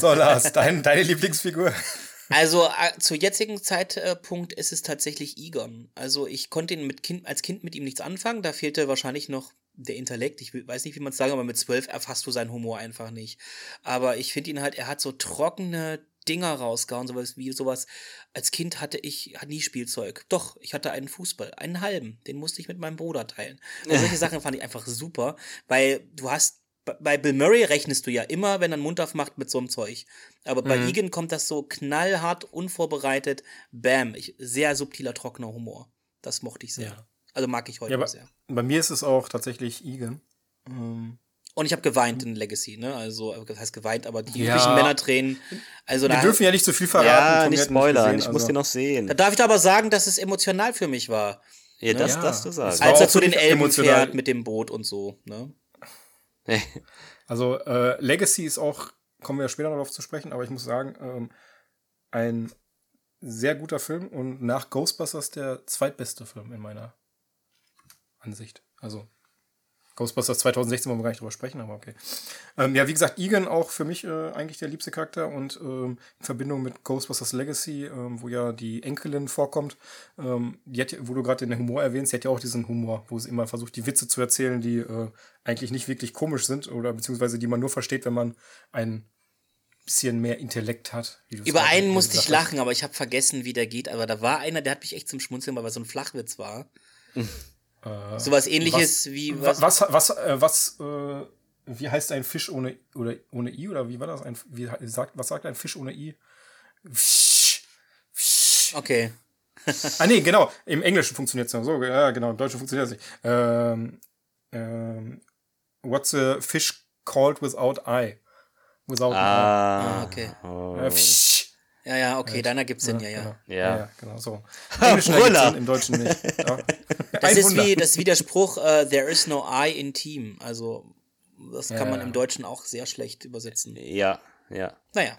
So, Lars, dein, deine Lieblingsfigur. Also äh, zu jetzigen Zeitpunkt ist es tatsächlich Egon. Also ich konnte ihn mit kind, als Kind mit ihm nichts anfangen. Da fehlte wahrscheinlich noch der Intellekt. Ich weiß nicht, wie man es sagen, aber mit zwölf erfasst du seinen Humor einfach nicht. Aber ich finde ihn halt, er hat so trockene Dinger rausgehauen, sowas wie sowas. Als Kind hatte ich hatte nie Spielzeug. Doch, ich hatte einen Fußball, einen halben. Den musste ich mit meinem Bruder teilen. Und solche Sachen fand ich einfach super, weil du hast bei- Bill Murray rechnest du ja immer, wenn er einen Mund aufmacht mit so einem Zeug. Aber bei Mhm. Egan kommt das so knallhart, unvorbereitet, bam, ich, sehr subtiler, trockener Humor. Das mochte ich sehr. Ja. Also mag ich heute Ja, sehr. bei mir ist es auch tatsächlich Egan. Ähm, Und ich habe geweint in Legacy, ne? Also, äh, das heißt geweint, aber die Ja. üblichen Männertränen. Also wir da, dürfen ja nicht zu viel verraten. Ja, nicht spoilern. gesehen, ich muss also- den noch sehen. da darf ich aber sagen, dass es emotional für mich war. Ja, Ne? das Ja, darfst du sagen. Als er zu den Elben emotional. fährt mit dem Boot und so. Ne? Also äh, Legacy ist auch, kommen wir später noch darauf zu sprechen, aber ich muss sagen, ähm, ein sehr guter Film und nach Ghostbusters der zweitbeste Film in meiner Ansicht. Also Ghostbusters 2016 wollen wir gar nicht drüber sprechen, aber okay. Ähm, ja, wie gesagt, Egan auch für mich äh, eigentlich der liebste Charakter und ähm, in Verbindung mit Ghostbusters Legacy, ähm, wo ja die Enkelin vorkommt, ähm, die hat, wo du gerade den Humor erwähnst, die hat ja auch diesen Humor, wo sie immer versucht, die Witze zu erzählen, die äh, eigentlich nicht wirklich komisch sind oder beziehungsweise die man nur versteht, wenn man ein bisschen mehr Intellekt hat. Über einen musste ich lachen, aber ich habe vergessen, wie der geht. Aber da war einer, der hat mich echt zum Schmunzeln, weil er so ein Flachwitz war. Äh, Sowas ähnliches was, wie was, was, was, äh, was äh, wie heißt ein Fisch ohne, oder, ohne I oder wie war das? Ein, wie sagt, was sagt ein Fisch ohne I? Fisch, Fisch. Okay. Ah, nee, genau. Im Englischen funktioniert es ja so. Ja, genau. Im Deutschen funktioniert es nicht. Ähm, ähm, what's a fish called without eye? Without Ah, Ah, okay. Oh. eye. Äh, Fisch. Ja, ja, okay, deiner gibt's Sinn, ja, ja. Genau. Ja. ja. ja, genau so. Sinn, im Deutschen nicht. Ja. Das ist, wie, das ist wie der Spruch, äh, there is no I in team. Also, das kann Ja, man im Deutschen auch sehr schlecht übersetzen. Ja, ja. Naja.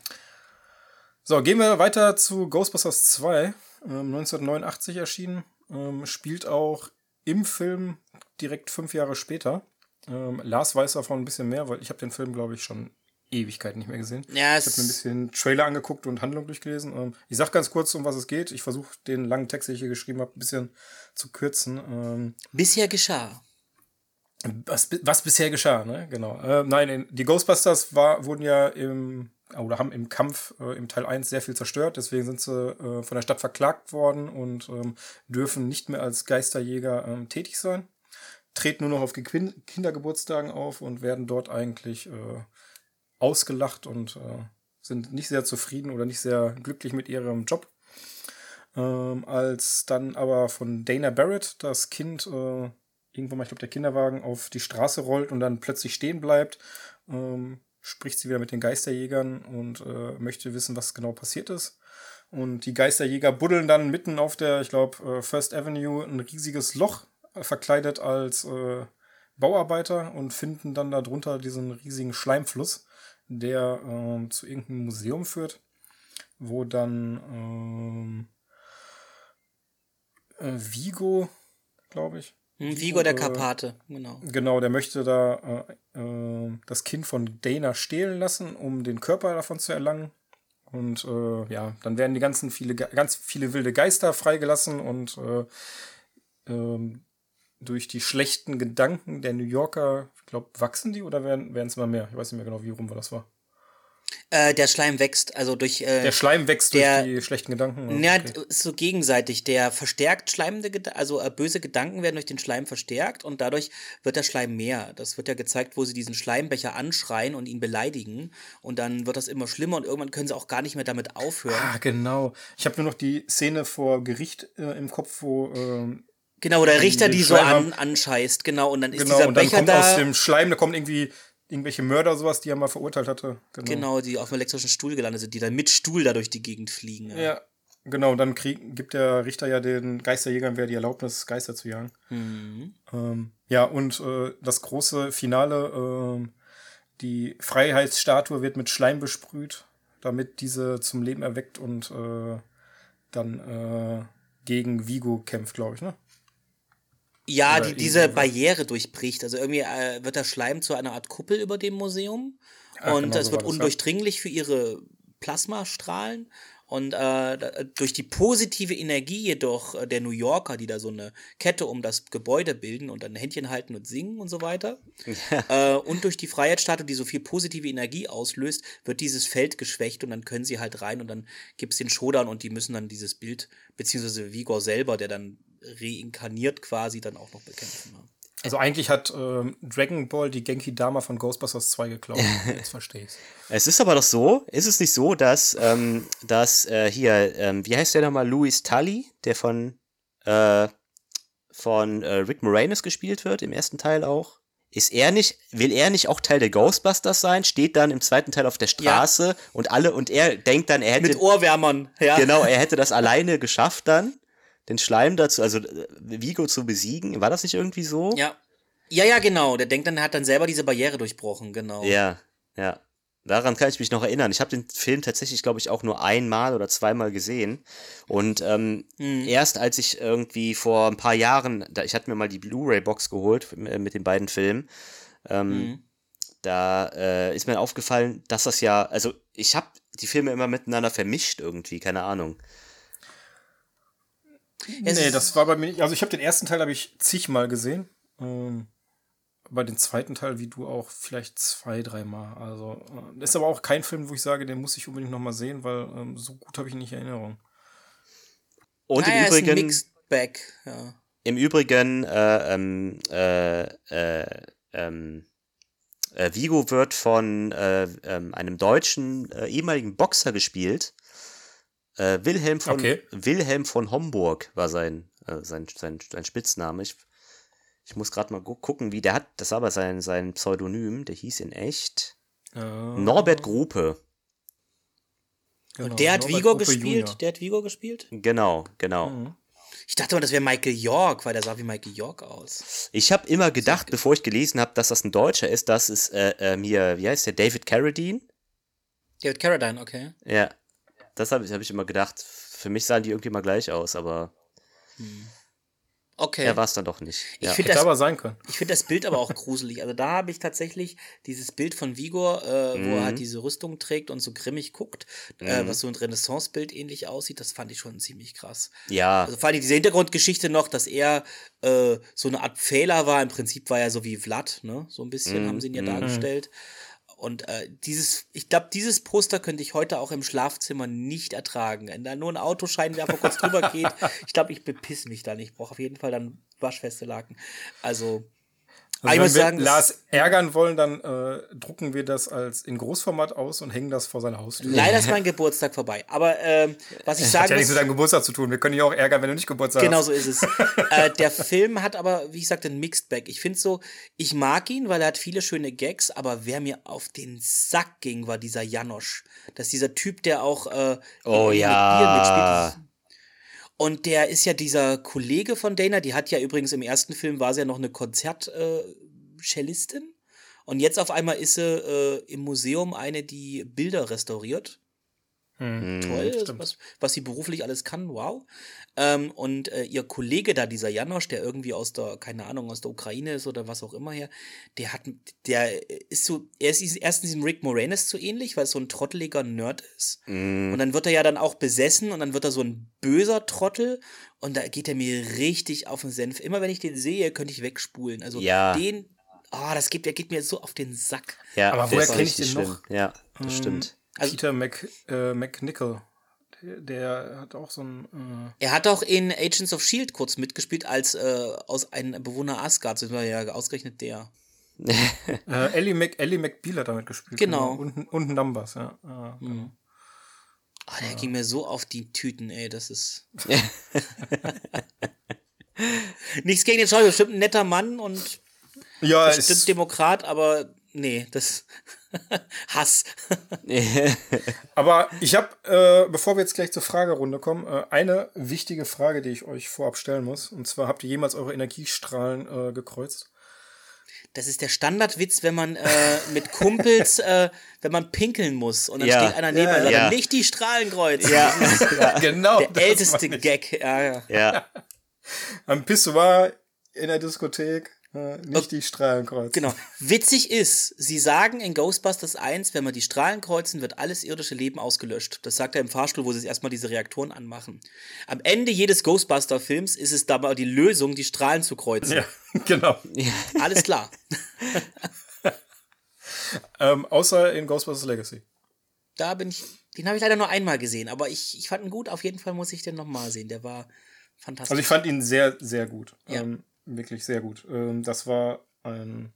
So, gehen wir weiter zu Ghostbusters 2, ähm, 1989 erschienen. Ähm, spielt auch im Film direkt fünf Jahre später. Ähm, Lars weiß davon ein bisschen mehr, weil ich habe den Film, glaube ich, schon Ewigkeit nicht mehr gesehen. Ja, Ich habe mir ein bisschen Trailer angeguckt und Handlung durchgelesen. Ähm, ich sag ganz kurz, um was es geht. Ich versuche den langen Text, den ich hier geschrieben habe, ein bisschen zu kürzen. Ähm, bisher geschah. was, was bisher geschah, ne? Genau. Äh, nein, in, die Ghostbusters war, wurden ja im, oder haben im Kampf äh, im Teil 1 sehr viel zerstört, deswegen sind sie äh, von der Stadt verklagt worden und ähm, dürfen nicht mehr als Geisterjäger ähm, tätig sein. Treten nur noch auf Kindergeburtstagen auf und werden dort eigentlich äh, ausgelacht und äh, sind nicht sehr zufrieden oder nicht sehr glücklich mit ihrem Job. Ähm, als dann aber von Dana Barrett das Kind äh, irgendwann mal, ich glaube, der Kinderwagen auf die Straße rollt und dann plötzlich stehen bleibt, ähm, spricht sie wieder mit den Geisterjägern und äh, möchte wissen, was genau passiert ist. Und die Geisterjäger buddeln dann mitten auf der, ich glaube, äh, First Avenue ein riesiges Loch, äh, verkleidet als äh, Bauarbeiter und finden dann darunter diesen riesigen Schleimfluss, der ähm, zu irgendeinem Museum führt, wo dann ähm, äh, Vigo, glaube ich, Hm, Vigo der äh, Karpate, genau. Genau, der möchte da äh, äh, das Kind von Dana stehlen lassen, um den Körper davon zu erlangen. Und äh, ja, dann werden die ganzen viele, ganz viele wilde Geister freigelassen und äh, ähm, durch die schlechten Gedanken der New Yorker, ich glaube, wachsen die oder werden es immer mehr? Ich weiß nicht mehr genau, wie rum das war. Äh, der Schleim wächst, also durch. Äh, Der Schleim wächst der- durch die schlechten Gedanken. Ja, Okay. ist so gegenseitig. Der verstärkt schleimende, Geda- also äh, böse Gedanken werden durch den Schleim verstärkt und dadurch wird der Schleim mehr. Das wird ja gezeigt, wo sie diesen Schleimbecher anschreien und ihn beleidigen und dann wird das immer schlimmer und irgendwann können sie auch gar nicht mehr damit aufhören. Ah, genau. Ich habe nur noch die Szene vor Gericht äh, im Kopf, wo ähm, Genau, der Richter die so an, anscheißt, genau, und dann ist Genau, dieser und dann Becher kommt aus da. dem Schleim, da kommen irgendwie irgendwelche Mörder, sowas, die er mal verurteilt hatte. Genau. Genau, die auf dem elektrischen Stuhl gelandet sind, die dann mit Stuhl da durch die Gegend fliegen. Ja. Ja, genau, und dann krieg, gibt der Richter ja den Geisterjägern wieder die Erlaubnis, Geister zu jagen. Mhm. Ähm, ja, und äh, das große Finale, ähm, die Freiheitsstatue wird mit Schleim besprüht, damit diese zum Leben erweckt und äh, dann äh, gegen Vigo kämpft, glaube ich, ne? Ja, die, diese. Barriere durchbricht. Also irgendwie äh, wird der Schleim zu einer Art Kuppel über dem Museum Ah, und genau es so wird ja. undurchdringlich für ihre Plasmastrahlen. Und äh, durch die positive Energie jedoch äh, der New Yorker, die da so eine Kette um das Gebäude bilden und dann Händchen halten und singen und so weiter, äh, und durch die Freiheitsstatue, die so viel positive Energie auslöst, wird dieses Feld geschwächt und dann können sie halt rein und dann gibt's den Showdown und die müssen dann dieses Bild, beziehungsweise Vigor selber, der dann reinkarniert quasi, dann auch noch bekämpfen. ne? Also eigentlich hat ähm, Dragon Ball die Genki Dama von Ghostbusters 2 geklaut. Jetzt verstehe ich's. Es ist aber doch so, ist es nicht so, dass, ähm, dass äh, hier, ähm, wie heißt der nochmal, Louis Tully, der von, äh, von äh, Rick Moranis gespielt wird, im ersten Teil auch? Ist er nicht, will er nicht auch Teil der Ghostbusters sein? Steht dann im zweiten Teil auf der Straße und alle, und er denkt dann, er hätte, Mit Ohrwärmern, ja. genau, er hätte das alleine geschafft dann. Den Schleim dazu, also äh, Vigo zu besiegen. War das nicht irgendwie so? Ja. Ja, ja, genau. Der denkt dann, er hat dann selber diese Barriere durchbrochen, genau. Ja, ja. Daran kann ich mich noch erinnern. Ich habe den Film tatsächlich, glaube ich, auch nur einmal oder zweimal gesehen. Und ähm, Mhm. erst als ich irgendwie vor ein paar Jahren, da, ich hatte mir mal die Blu-ray-Box geholt äh, mit den beiden Filmen, ähm, Mhm. da äh, ist mir aufgefallen, dass das ja, also ich habe die Filme immer miteinander vermischt irgendwie, keine Ahnung. Es nee, das war bei mir nicht. Also ich habe den ersten Teil habe ich zigmal gesehen. Ähm, bei den zweiten Teil, wie du auch, vielleicht zwei, dreimal. Also äh, ist aber auch kein Film, wo ich sage, den muss ich unbedingt noch mal sehen, weil ähm, so gut habe ich ihn nicht in Erinnerung. Und ah, im ja, ist ein Übrigen, Mixed Bag, ja. im Übrigen, äh, ähm, äh, äh, ähm, äh, Vigo wird von äh, ähm, einem deutschen äh, ehemaligen Boxer gespielt. Äh, Wilhelm von Okay. Wilhelm von Homburg war sein, äh, sein, sein, sein Spitzname. Ich, ich muss gerade mal gu gucken, wie der hat. Das war aber sein, sein Pseudonym. Der hieß in echt Äh, Norbert Grupe. genau, Und der hat Norbert Vigo Gruppe gespielt? Junior. Der hat Vigo gespielt? Genau, genau. Mhm. Ich dachte mal, das wäre Michael York, weil der sah wie Michael York aus. Ich habe immer gedacht, bevor ich gelesen habe, dass das ein Deutscher ist, dass es äh, ähm, hier, wie heißt der, David Carradine? David Carradine, okay. Ja, das habe ich, hab ich immer gedacht. Für mich sahen die irgendwie mal gleich aus, aber Okay. er war es dann doch nicht. Ich Ja. finde Hätte das, aber sein können. ich find das Bild aber auch gruselig. Also da habe ich tatsächlich dieses Bild von Vigor, äh, wo er halt diese Rüstung trägt und so grimmig guckt, äh, was so ein Renaissance-Bild ähnlich aussieht, das fand ich schon ziemlich krass. ja, Also vor allem diese Hintergrundgeschichte noch, dass er äh, so eine Art Fehler war. Im Prinzip war er so wie Vlad, ne? So ein bisschen Mhm, haben sie ihn ja dargestellt. Und äh, dieses, ich glaube, dieses Poster könnte ich heute auch im Schlafzimmer nicht ertragen. Wenn da nur ein Autoscheinwerfer kurz drüber geht, ich glaube, ich bepiss mich dann. Ich brauche auf jeden Fall dann waschfeste Laken. Also, Also wenn wir sagen, das- Lars ärgern wollen, dann äh, drucken wir das als in Großformat aus und hängen das vor seiner Haustür. leider ist mein Geburtstag vorbei. Aber ähm, was ich Hat sagen ja nichts mit deinem Geburtstag zu tun. Wir können dich auch ärgern, wenn du nicht Geburtstag Genau hast. so ist es. äh, der Film hat aber, wie ich sagte, ein Mixed Bag. Ich finde so, ich mag ihn, weil er hat viele schöne Gags, aber wer mir auf den Sack ging, war dieser Janosch. Das ist dieser Typ, der auch äh, Oh ja. Bier mitspielt. Und der ist ja dieser Kollege von Dana, die hat ja übrigens im ersten Film war sie ja noch eine Konzertcellistin. Äh, und jetzt auf einmal ist sie äh, im Museum eine, die Bilder restauriert Hm. toll, stimmt. was, was sie beruflich alles kann, wow. Ähm, und äh, ihr Kollege da, dieser Janosch, der irgendwie aus der, keine Ahnung, aus der Ukraine ist oder was auch immer her, der hat, der ist so, er ist diesem- erstens diesem Rick Moranis zu ähnlich, weil es so ein trotteliger Nerd ist. Mhm. Und dann wird er ja dann auch besessen und dann wird er so ein böser Trottel und da geht er mir richtig auf den Senf. Immer wenn ich den sehe, könnte ich wegspulen. Also Ja. den, ah, das geht, der geht mir so auf den Sack. ja, Aber woher ist kenn ich den noch? Ja, das Ähm, stimmt. Also- Peter Mc, äh, McNichol. Der, der hat auch so ein. Er hat auch in Agents of Shield kurz mitgespielt als äh, aus ein Bewohner Asgards, das war ja ausgerechnet der. Äh, äh, Ellie, Mc, Ellie McBeal hat damit gespielt. Genau. Und, und Numbers, ja. ja genau. Oh, der ging mir so auf die Tüten, ey, das ist. Nichts gegen den Schauspieler, bestimmt ein netter Mann und Ja, bestimmt ist, Demokrat, aber nee, das Hass. aber ich habe, äh, bevor wir jetzt gleich zur Fragerunde kommen, äh, eine wichtige Frage, die ich euch vorab stellen muss. Und zwar, habt ihr jemals eure Energiestrahlen äh, gekreuzt? Das ist der Standardwitz, wenn man äh, mit Kumpels, äh, wenn man pinkeln muss und dann Ja. steht einer neben Ja, ja. nicht die Strahlen kreuzen. ja, genau. Der älteste. Gag, ja, ja. ja. Am Pissoir in der Diskothek, nicht die Strahlen kreuzen. Genau. Witzig ist, sie sagen in Ghostbusters 1, wenn wir die Strahlen kreuzen, wird alles irdische Leben ausgelöscht. Das sagt er im Fahrstuhl, wo sie erstmal diese Reaktoren anmachen. Am Ende jedes Ghostbuster-Films ist es dabei die Lösung, die Strahlen zu kreuzen. Ja, genau. Alles klar. Ähm, außer in Ghostbusters Legacy. Da bin ich. Den habe ich leider nur einmal gesehen, aber ich, ich fand ihn gut. Auf jeden Fall muss ich den nochmal sehen. Der war fantastisch. Also ich fand ihn sehr, sehr gut. Ja. Ähm, wirklich sehr gut. Ähm, das war ein.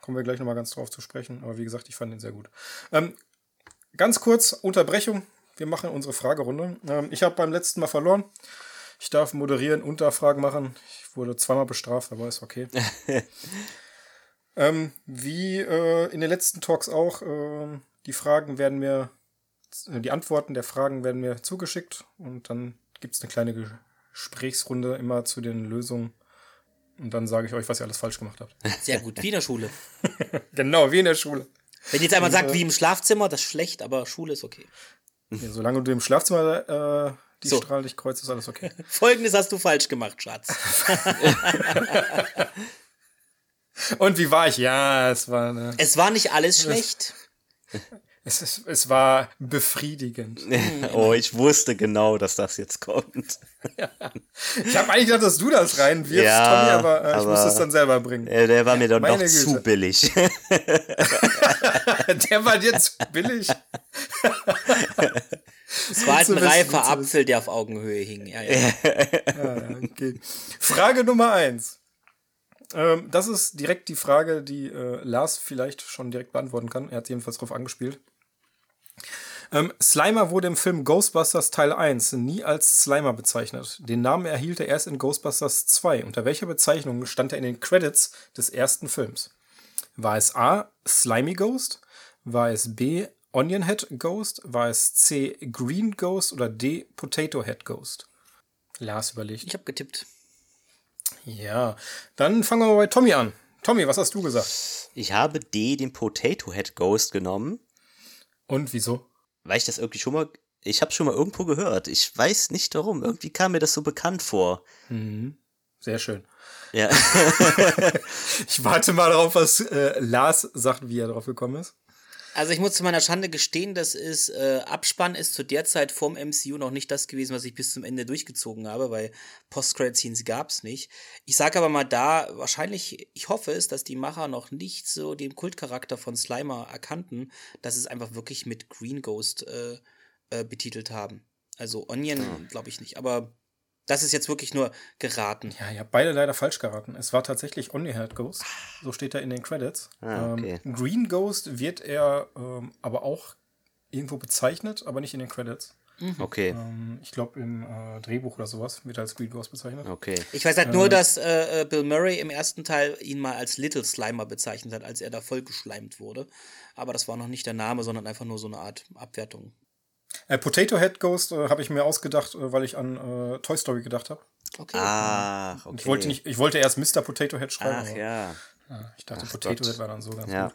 Kommen wir gleich nochmal ganz drauf zu sprechen. Aber wie gesagt, ich fand ihn sehr gut. Ähm, ganz kurz, Unterbrechung. Wir machen unsere Fragerunde. Ähm, ich habe beim letzten Mal verloren. Ich darf moderieren und da Fragen machen. Ich wurde zweimal bestraft, aber ist okay. ähm, wie äh, in den letzten Talks auch, ähm, die Fragen werden mir, äh, die Antworten der Fragen werden mir zugeschickt und dann gibt es eine kleine Ge Gesprächsrunde immer zu den Lösungen. Und dann sage ich euch, was ihr alles falsch gemacht habt. Sehr gut, wie in der Schule. genau, wie in der Schule. Wenn jetzt einmal sagt, wie im Schlafzimmer, das ist schlecht, aber Schule ist okay. Ja, solange du im Schlafzimmer äh, die So. Strahlen nicht kreuzt, ist alles okay. Folgendes hast du falsch gemacht, Schatz. Und wie war ich? Ja, es war, ne, Es war nicht alles schlecht. Es, es, es war befriedigend. oh, ich wusste genau, dass das jetzt kommt. Ich habe eigentlich gedacht, dass du das reinwirfst, Ja, Tommy, aber, äh, ich aber- musste es dann selber bringen. Äh, Der war mir doch noch Meine zu Güte. billig. Der war dir zu billig. Es war halt ein reifer Apfel, der auf Augenhöhe hing. Ja, ja. Ja, okay. Frage Nummer eins. Ähm, das ist direkt die Frage, die äh, Lars vielleicht schon direkt beantworten kann. Er hat jedenfalls drauf angespielt. Ähm, Slimer wurde im Film Ghostbusters Teil 1 nie als Slimer bezeichnet. Den Namen erhielt er erst in Ghostbusters 2. Unter welcher Bezeichnung stand er in den Credits des ersten Films? War es A. Slimy Ghost? War es B. Onion Head Ghost? War es C. Green Ghost oder D. Potato Head Ghost? Lars überlegt. Ich habe getippt. Ja, dann fangen wir mal bei Tommy an. Tommy, was hast du gesagt? Ich habe D, den Potato Head Ghost, genommen, Und wieso? weil ich das irgendwie schon mal. Ich habe schon mal irgendwo gehört. Ich weiß nicht warum. Irgendwie kam mir das so bekannt vor. Sehr schön. Ja. Ich warte mal darauf, was äh, Lars sagt, wie er drauf gekommen ist. Also ich muss zu meiner Schande gestehen, das ist äh, Abspann ist zu der Zeit vorm MCU noch nicht das gewesen, was ich bis zum Ende durchgezogen habe, weil Post-Credit-Scenes gab es nicht. Ich sage aber mal da, wahrscheinlich, ich hoffe es, dass die Macher noch nicht so den Kultcharakter von Slimer erkannten, dass es einfach wirklich mit Green Ghost äh, äh, betitelt haben. Also Onion glaube ich nicht, aber das ist jetzt wirklich nur geraten. Ja, ihr habt beide leider falsch geraten. Es war tatsächlich Only Head Ghost. So steht er in den Credits. Ah, okay. ähm, Green Ghost wird er ähm, aber auch irgendwo bezeichnet, aber nicht in den Credits. Okay. Ähm, ich glaube, im äh, Drehbuch oder sowas wird er als Green Ghost bezeichnet. Okay. Ich weiß halt nur, dass äh, äh, Bill Murray im ersten Teil ihn mal als Little Slimer bezeichnet hat, als er da vollgeschleimt wurde. Aber das war noch nicht der Name, sondern einfach nur so eine Art Abwertung. Äh, Potato Head Ghost äh, habe ich mir ausgedacht, äh, weil ich an äh, Toy Story gedacht habe. Okay. Ach, okay. Ich wollte nicht, ich wollte erst Mr. Potato Head schreiben. Ach aber- ja. Ich dachte, Ach Potato Gott. Head war dann so ganz Ja. gut.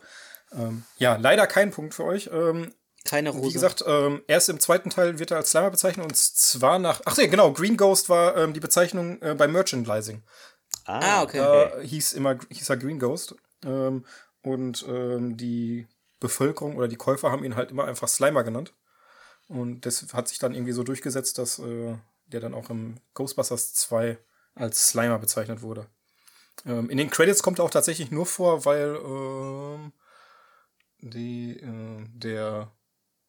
Ähm, ja, leider kein Punkt für euch. Ähm, Keine Rose. wie gesagt, ähm, erst im zweiten Teil wird er als Slimer bezeichnet und zwar nach. Ach nee, genau, Green Ghost war ähm, die Bezeichnung äh, beim Merchandising. ah, okay. Da hieß immer hieß er Green Ghost. Ähm, und ähm, die Bevölkerung oder die Käufer haben ihn halt immer einfach Slimer genannt. Und das hat sich dann irgendwie so durchgesetzt, dass äh, der dann auch im Ghostbusters 2 als Slimer bezeichnet wurde. Ähm, in den Credits kommt er auch tatsächlich nur vor, weil ähm, die, äh, der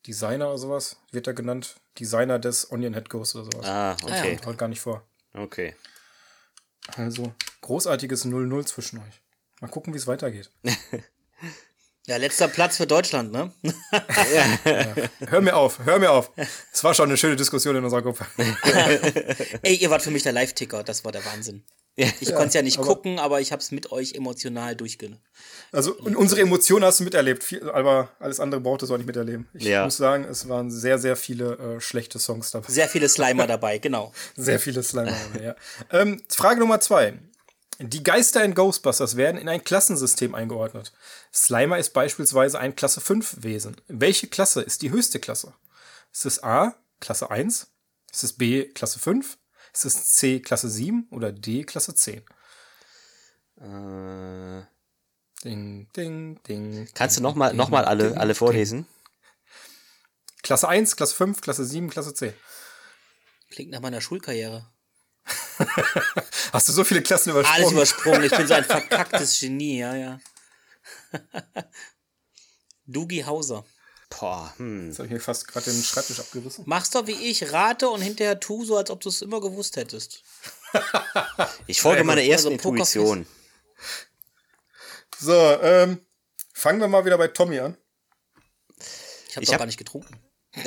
Designer oder sowas wird er genannt. Designer des Onion Head Ghost oder sowas. Ah, okay. Kommt halt gar nicht vor. Okay. Also, großartiges 0-0 zwischen euch. Mal gucken, wie es weitergeht. ja, letzter Platz für Deutschland, ne? Hör mir auf, hör mir auf. Es war schon eine schöne Diskussion in unserer Gruppe. Ey, ihr wart für mich der Live-Ticker, das war der Wahnsinn. Ich konnte es ja nicht aber- gucken, aber ich habe es mit euch emotional durchge... Also, und unsere Emotionen hast du miterlebt, viel, aber alles andere brauchtest du auch nicht miterleben. Ich Ja. muss sagen, es waren sehr, sehr viele äh, schlechte Songs dabei. Sehr viele Slimer dabei, genau. Sehr viele Slimer dabei, ja. Ähm, Frage Nummer zwei. Die Geister in Ghostbusters werden in ein Klassensystem eingeordnet. Slimer ist beispielsweise ein Klasse 5 Wesen. Welche Klasse ist die höchste Klasse? Ist es A, Klasse 1? Ist es B, Klasse 5? Ist es C, Klasse 7 oder D, Klasse 10? Äh, Ding, ding, ding. kannst du nochmal noch mal alle, ding, alle vorlesen? Klasse 1, Klasse 5, Klasse 7, Klasse 10. Klingt nach meiner Schulkarriere. Hast du so viele Klassen übersprungen? Alles übersprungen, ich bin so ein verkacktes Genie, ja, ja. Dugi Hauser. Boah, hm. Jetzt habe ich mir fast gerade den Schreibtisch abgerissen. Mach's doch wie ich, rate und hinterher tu so, als ob du es immer gewusst hättest. Ich folge meiner ersten Also. Intuition. So, ähm, fangen wir mal wieder bei Tommy an. Ich habe hab- gar nicht getrunken.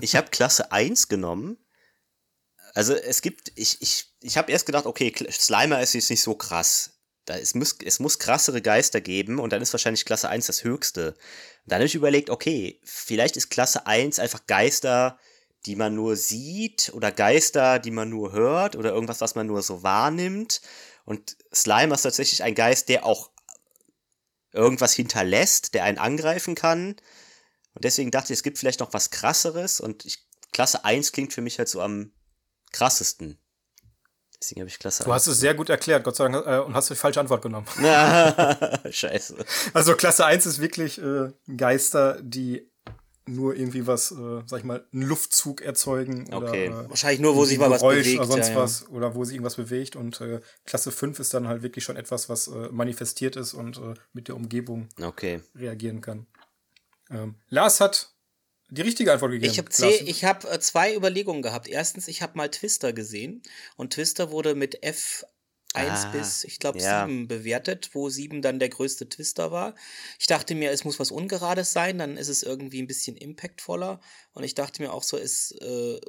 Ich habe Klasse 1 genommen. Also es gibt, ich, ich, ich habe erst gedacht, okay, Slimer ist jetzt nicht so krass. Da, es, muss, es muss krassere Geister geben und dann ist wahrscheinlich Klasse 1 das höchste. Und dann habe ich überlegt, okay, vielleicht ist Klasse 1 einfach Geister, die man nur sieht oder Geister, die man nur hört oder irgendwas, was man nur so wahrnimmt. Und Slimer ist tatsächlich ein Geist, der auch irgendwas hinterlässt, der einen angreifen kann. Und deswegen dachte ich, es gibt vielleicht noch was krasseres und ich, Klasse 1 klingt für mich halt so am krassesten. Deswegen habe ich Klasse Du hast es sehr gut erklärt, Gott sei Dank, äh, und hast die falsche Antwort genommen. Scheiße. Also Klasse 1 ist wirklich äh, Geister, die nur irgendwie was, äh, sag ich mal, einen Luftzug erzeugen. Okay. Oder, äh, Wahrscheinlich nur, wo sich mal was Geräusch bewegt. Oder sonst ja, ja. was. Oder wo sich irgendwas bewegt. Und äh, Klasse 5 ist dann halt wirklich schon etwas, was äh, manifestiert ist und äh, mit der Umgebung Okay. reagieren kann. Ähm, Lars hat die richtige Antwort gegeben. Ich habe ich hab, äh, zwei Überlegungen gehabt. Erstens, ich habe mal Twister gesehen und Twister wurde mit F1 Ah, bis, ich glaube, ja. 7 bewertet, wo 7 dann der größte Twister war. Ich dachte mir, es muss was Ungerades sein, dann ist es irgendwie ein bisschen impactvoller. Und ich dachte mir auch so, es äh,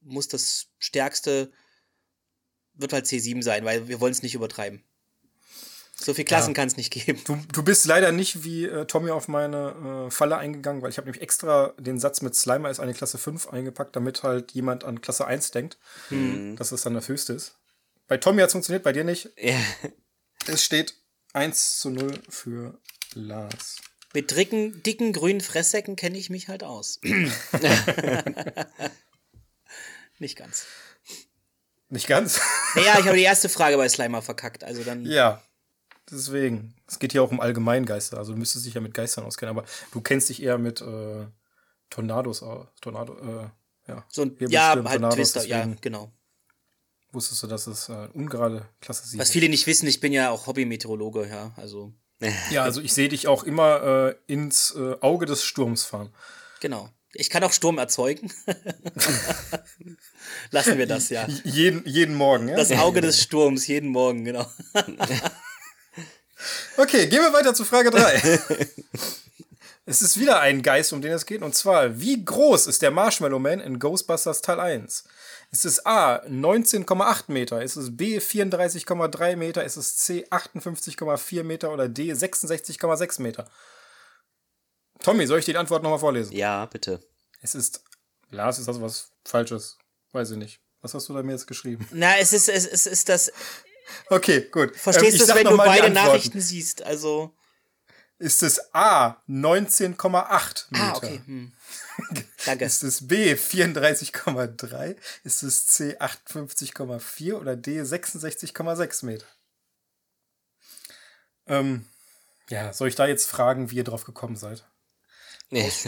muss das stärkste, wird halt C7 sein, weil wir wollen es nicht übertreiben. So viel Klassen Ja. kann es nicht geben. Du, du bist leider nicht wie äh, Tommy auf meine äh, Falle eingegangen, weil ich habe nämlich extra den Satz mit Slimer ist eine Klasse 5 eingepackt, damit halt jemand an Klasse 1 denkt, Hm. dass es dann das höchste ist. Bei Tommy hat es funktioniert, bei dir nicht. Ja. Es steht 1 zu 0 für Lars. Mit dicken, dicken grünen Fresssäcken kenne ich mich halt aus. Nicht ganz. Nicht ganz? Naja, ich habe die erste Frage bei Slimer verkackt. Also dann. ja. Deswegen. Es geht hier auch um Allgemeingeister. Also du müsstest dich ja mit Geistern auskennen, aber du kennst dich eher mit äh, Tornados aus. Tornado, äh, ja. So ein, ja, halt Tornados, Twister, ja, genau. Wusstest du, dass es äh, ungerade Klasse 7 Was viele nicht wissen, ich bin ja auch Hobby-Meteorologe, ja. Also, Ja, also ich sehe dich auch immer äh, ins äh, Auge des Sturms fahren. genau. Ich kann auch Sturm erzeugen. Lassen wir das, ja. Jeden, jeden Morgen, ja? Das Auge des Sturms, jeden Morgen, genau. Okay, gehen wir weiter zu Frage 3. es ist wieder ein Geist, um den es geht, und zwar, wie groß ist der Marshmallow Man in Ghostbusters Teil 1? Ist es A 19,8 Meter? Ist es B 34,3 Meter? Ist es C 58,4 Meter oder D 66,6 Meter? Tommy, soll ich dir die Antwort nochmal vorlesen? Ja, bitte. Es ist. Lars, ist das was Falsches? Weiß ich nicht. Was hast du da mir jetzt geschrieben? Na, es ist, es, es ist das. Okay, gut. Verstehst Ähm, du es, wenn du beide. Nachrichten siehst? Also. Ist es A 19,8 Meter? Ah, okay. Hm. Danke. Ist es B 34,3? Ist es C 58,4 oder D 66,6 Meter? Ähm, ja, soll ich da jetzt fragen, wie ihr drauf gekommen seid?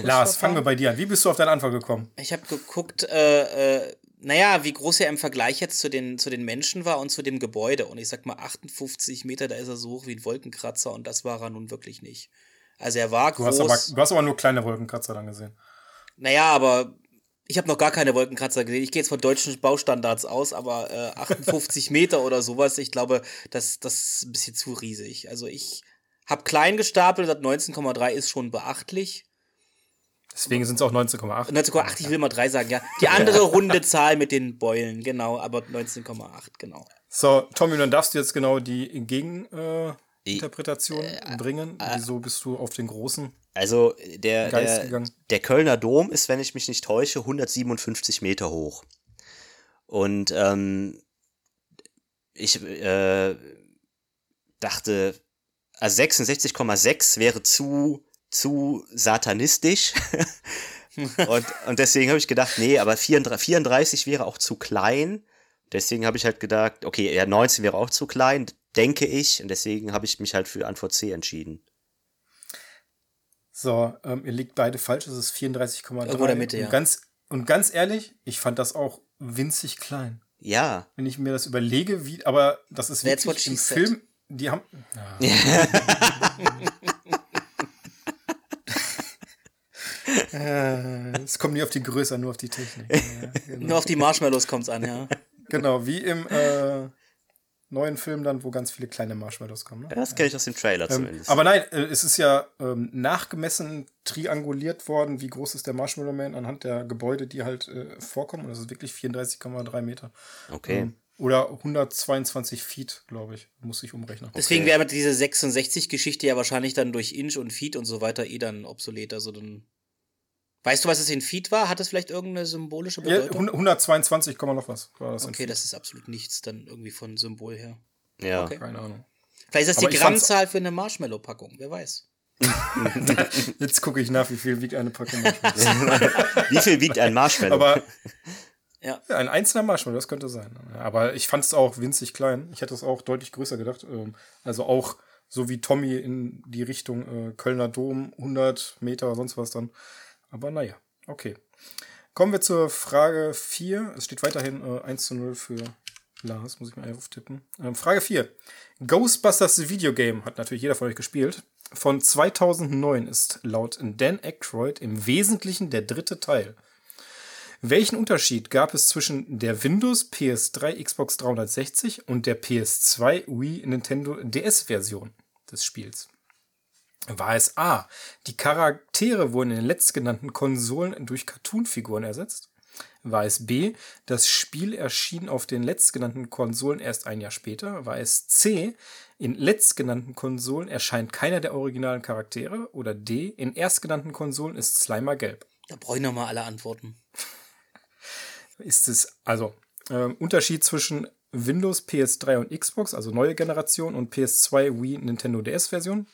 Lars, fangen wir bei dir an. Wie bist du auf deine Antwort gekommen? Ich habe geguckt, äh, äh, naja, wie groß er im Vergleich jetzt zu den, zu den Menschen war und zu dem Gebäude. Und ich sag mal, 58 Meter, da ist er so hoch wie ein Wolkenkratzer und das war er nun wirklich nicht. Also er war Du groß. hast, aber, du hast aber nur kleine Wolkenkratzer dann gesehen. Naja, aber ich habe noch gar keine Wolkenkratzer gesehen. Ich gehe jetzt von deutschen Baustandards aus, aber äh, 58 Meter oder sowas, ich glaube, das, das ist ein bisschen zu riesig. Also ich habe klein gestapelt, das 19,3 ist schon beachtlich. Deswegen sind es auch 19,8. 19,8, ich will mal 3 sagen, ja. Die andere runde Zahl mit den Beulen, genau, aber 19,8, genau. So, Tommy, dann darfst du jetzt genau die Gegeninterpretation äh, Interpretation Äh, bringen. Wieso bist du auf den großen? Also der, Geist der, gegangen. der Kölner Dom ist, wenn ich mich nicht täusche, 157 Meter hoch. Und ähm, ich äh, dachte, also 66,6 wäre zu, zu satanistisch. und, und deswegen habe ich gedacht, nee, aber 34, 34 wäre auch zu klein. Deswegen habe ich halt gedacht, okay, ja, 19 wäre auch zu klein, denke ich. Und deswegen habe ich mich halt für Antwort C entschieden. So, ähm, ihr liegt beide falsch. Es ist 34,3. Irgendwo in der Mitte, und ja. Ganz, und ganz ehrlich, ich fand das auch winzig klein. Ja, Wenn ich mir das überlege, wie, aber das ist That's what wirklich im. Film, die haben. Ja. Äh, es kommt nie auf die Größe, an, nur auf die Technik. Ja, genau. Nur auf die Marshmallows kommt's an, ja. genau, wie im äh, neuen Film dann, wo ganz viele kleine Marshmallows kommen. Ne? das kenne ich aus dem Trailer Ähm, zumindest. aber nein, äh, es ist ja ähm, nachgemessen, trianguliert worden, wie groß ist der Marshmallow Man anhand der Gebäude, die halt äh, vorkommen. Und das ist wirklich 34,3 Meter. okay. Ähm, oder 122 Feet, glaube ich, muss ich umrechnen. Deswegen wäre diese 66-Geschichte ja wahrscheinlich dann durch Inch und Feet und so weiter eh dann obsolet. Also dann. Weißt du, was es in Feed war? Hat das vielleicht irgendeine symbolische Ja, Bedeutung? 122, Komma noch was. War das okay, das ist absolut nichts dann irgendwie von Symbol her. Ja. Okay. Keine Ahnung. Vielleicht ist das Aber die Grammzahl für eine Marshmallow-Packung, wer weiß. Jetzt gucke ich nach, wie viel wiegt eine Packung Marshmallows. Wie viel wiegt ein Marshmallow? Aber Ja. ja, ein einzelner Marshmallow, das könnte sein. Aber ich fand es auch winzig klein. Ich hätte es auch deutlich größer gedacht. Ähm, Also auch so wie Tommy in die Richtung äh, Kölner Dom, 100 Meter, sonst was dann. Aber naja, okay. Kommen wir zur Frage 4. Es steht weiterhin äh, 1 zu 0 für Lars, muss ich mal einfach auftippen. Ähm, Frage 4. Ghostbusters The Video Game hat natürlich jeder von euch gespielt. Von 2009 ist laut Dan Aykroyd im Wesentlichen der dritte Teil. Welchen Unterschied gab es zwischen der Windows PS3 Xbox 360 und der PS2 Wii Nintendo DS Version des Spiels? War es A. Die Charaktere wurden in den letztgenannten Konsolen durch Cartoonfiguren ersetzt? War es B. Das Spiel erschien auf den letztgenannten Konsolen erst ein Jahr später? War es C. In letztgenannten Konsolen erscheint keiner der originalen Charaktere? Oder D. In erstgenannten Konsolen ist Slimer gelb? Da brauche ich nochmal alle Antworten. ist es also ähm, Unterschied zwischen Windows, PS3 und Xbox, also neue Generation, und PS2, Wii, Nintendo DS-Version.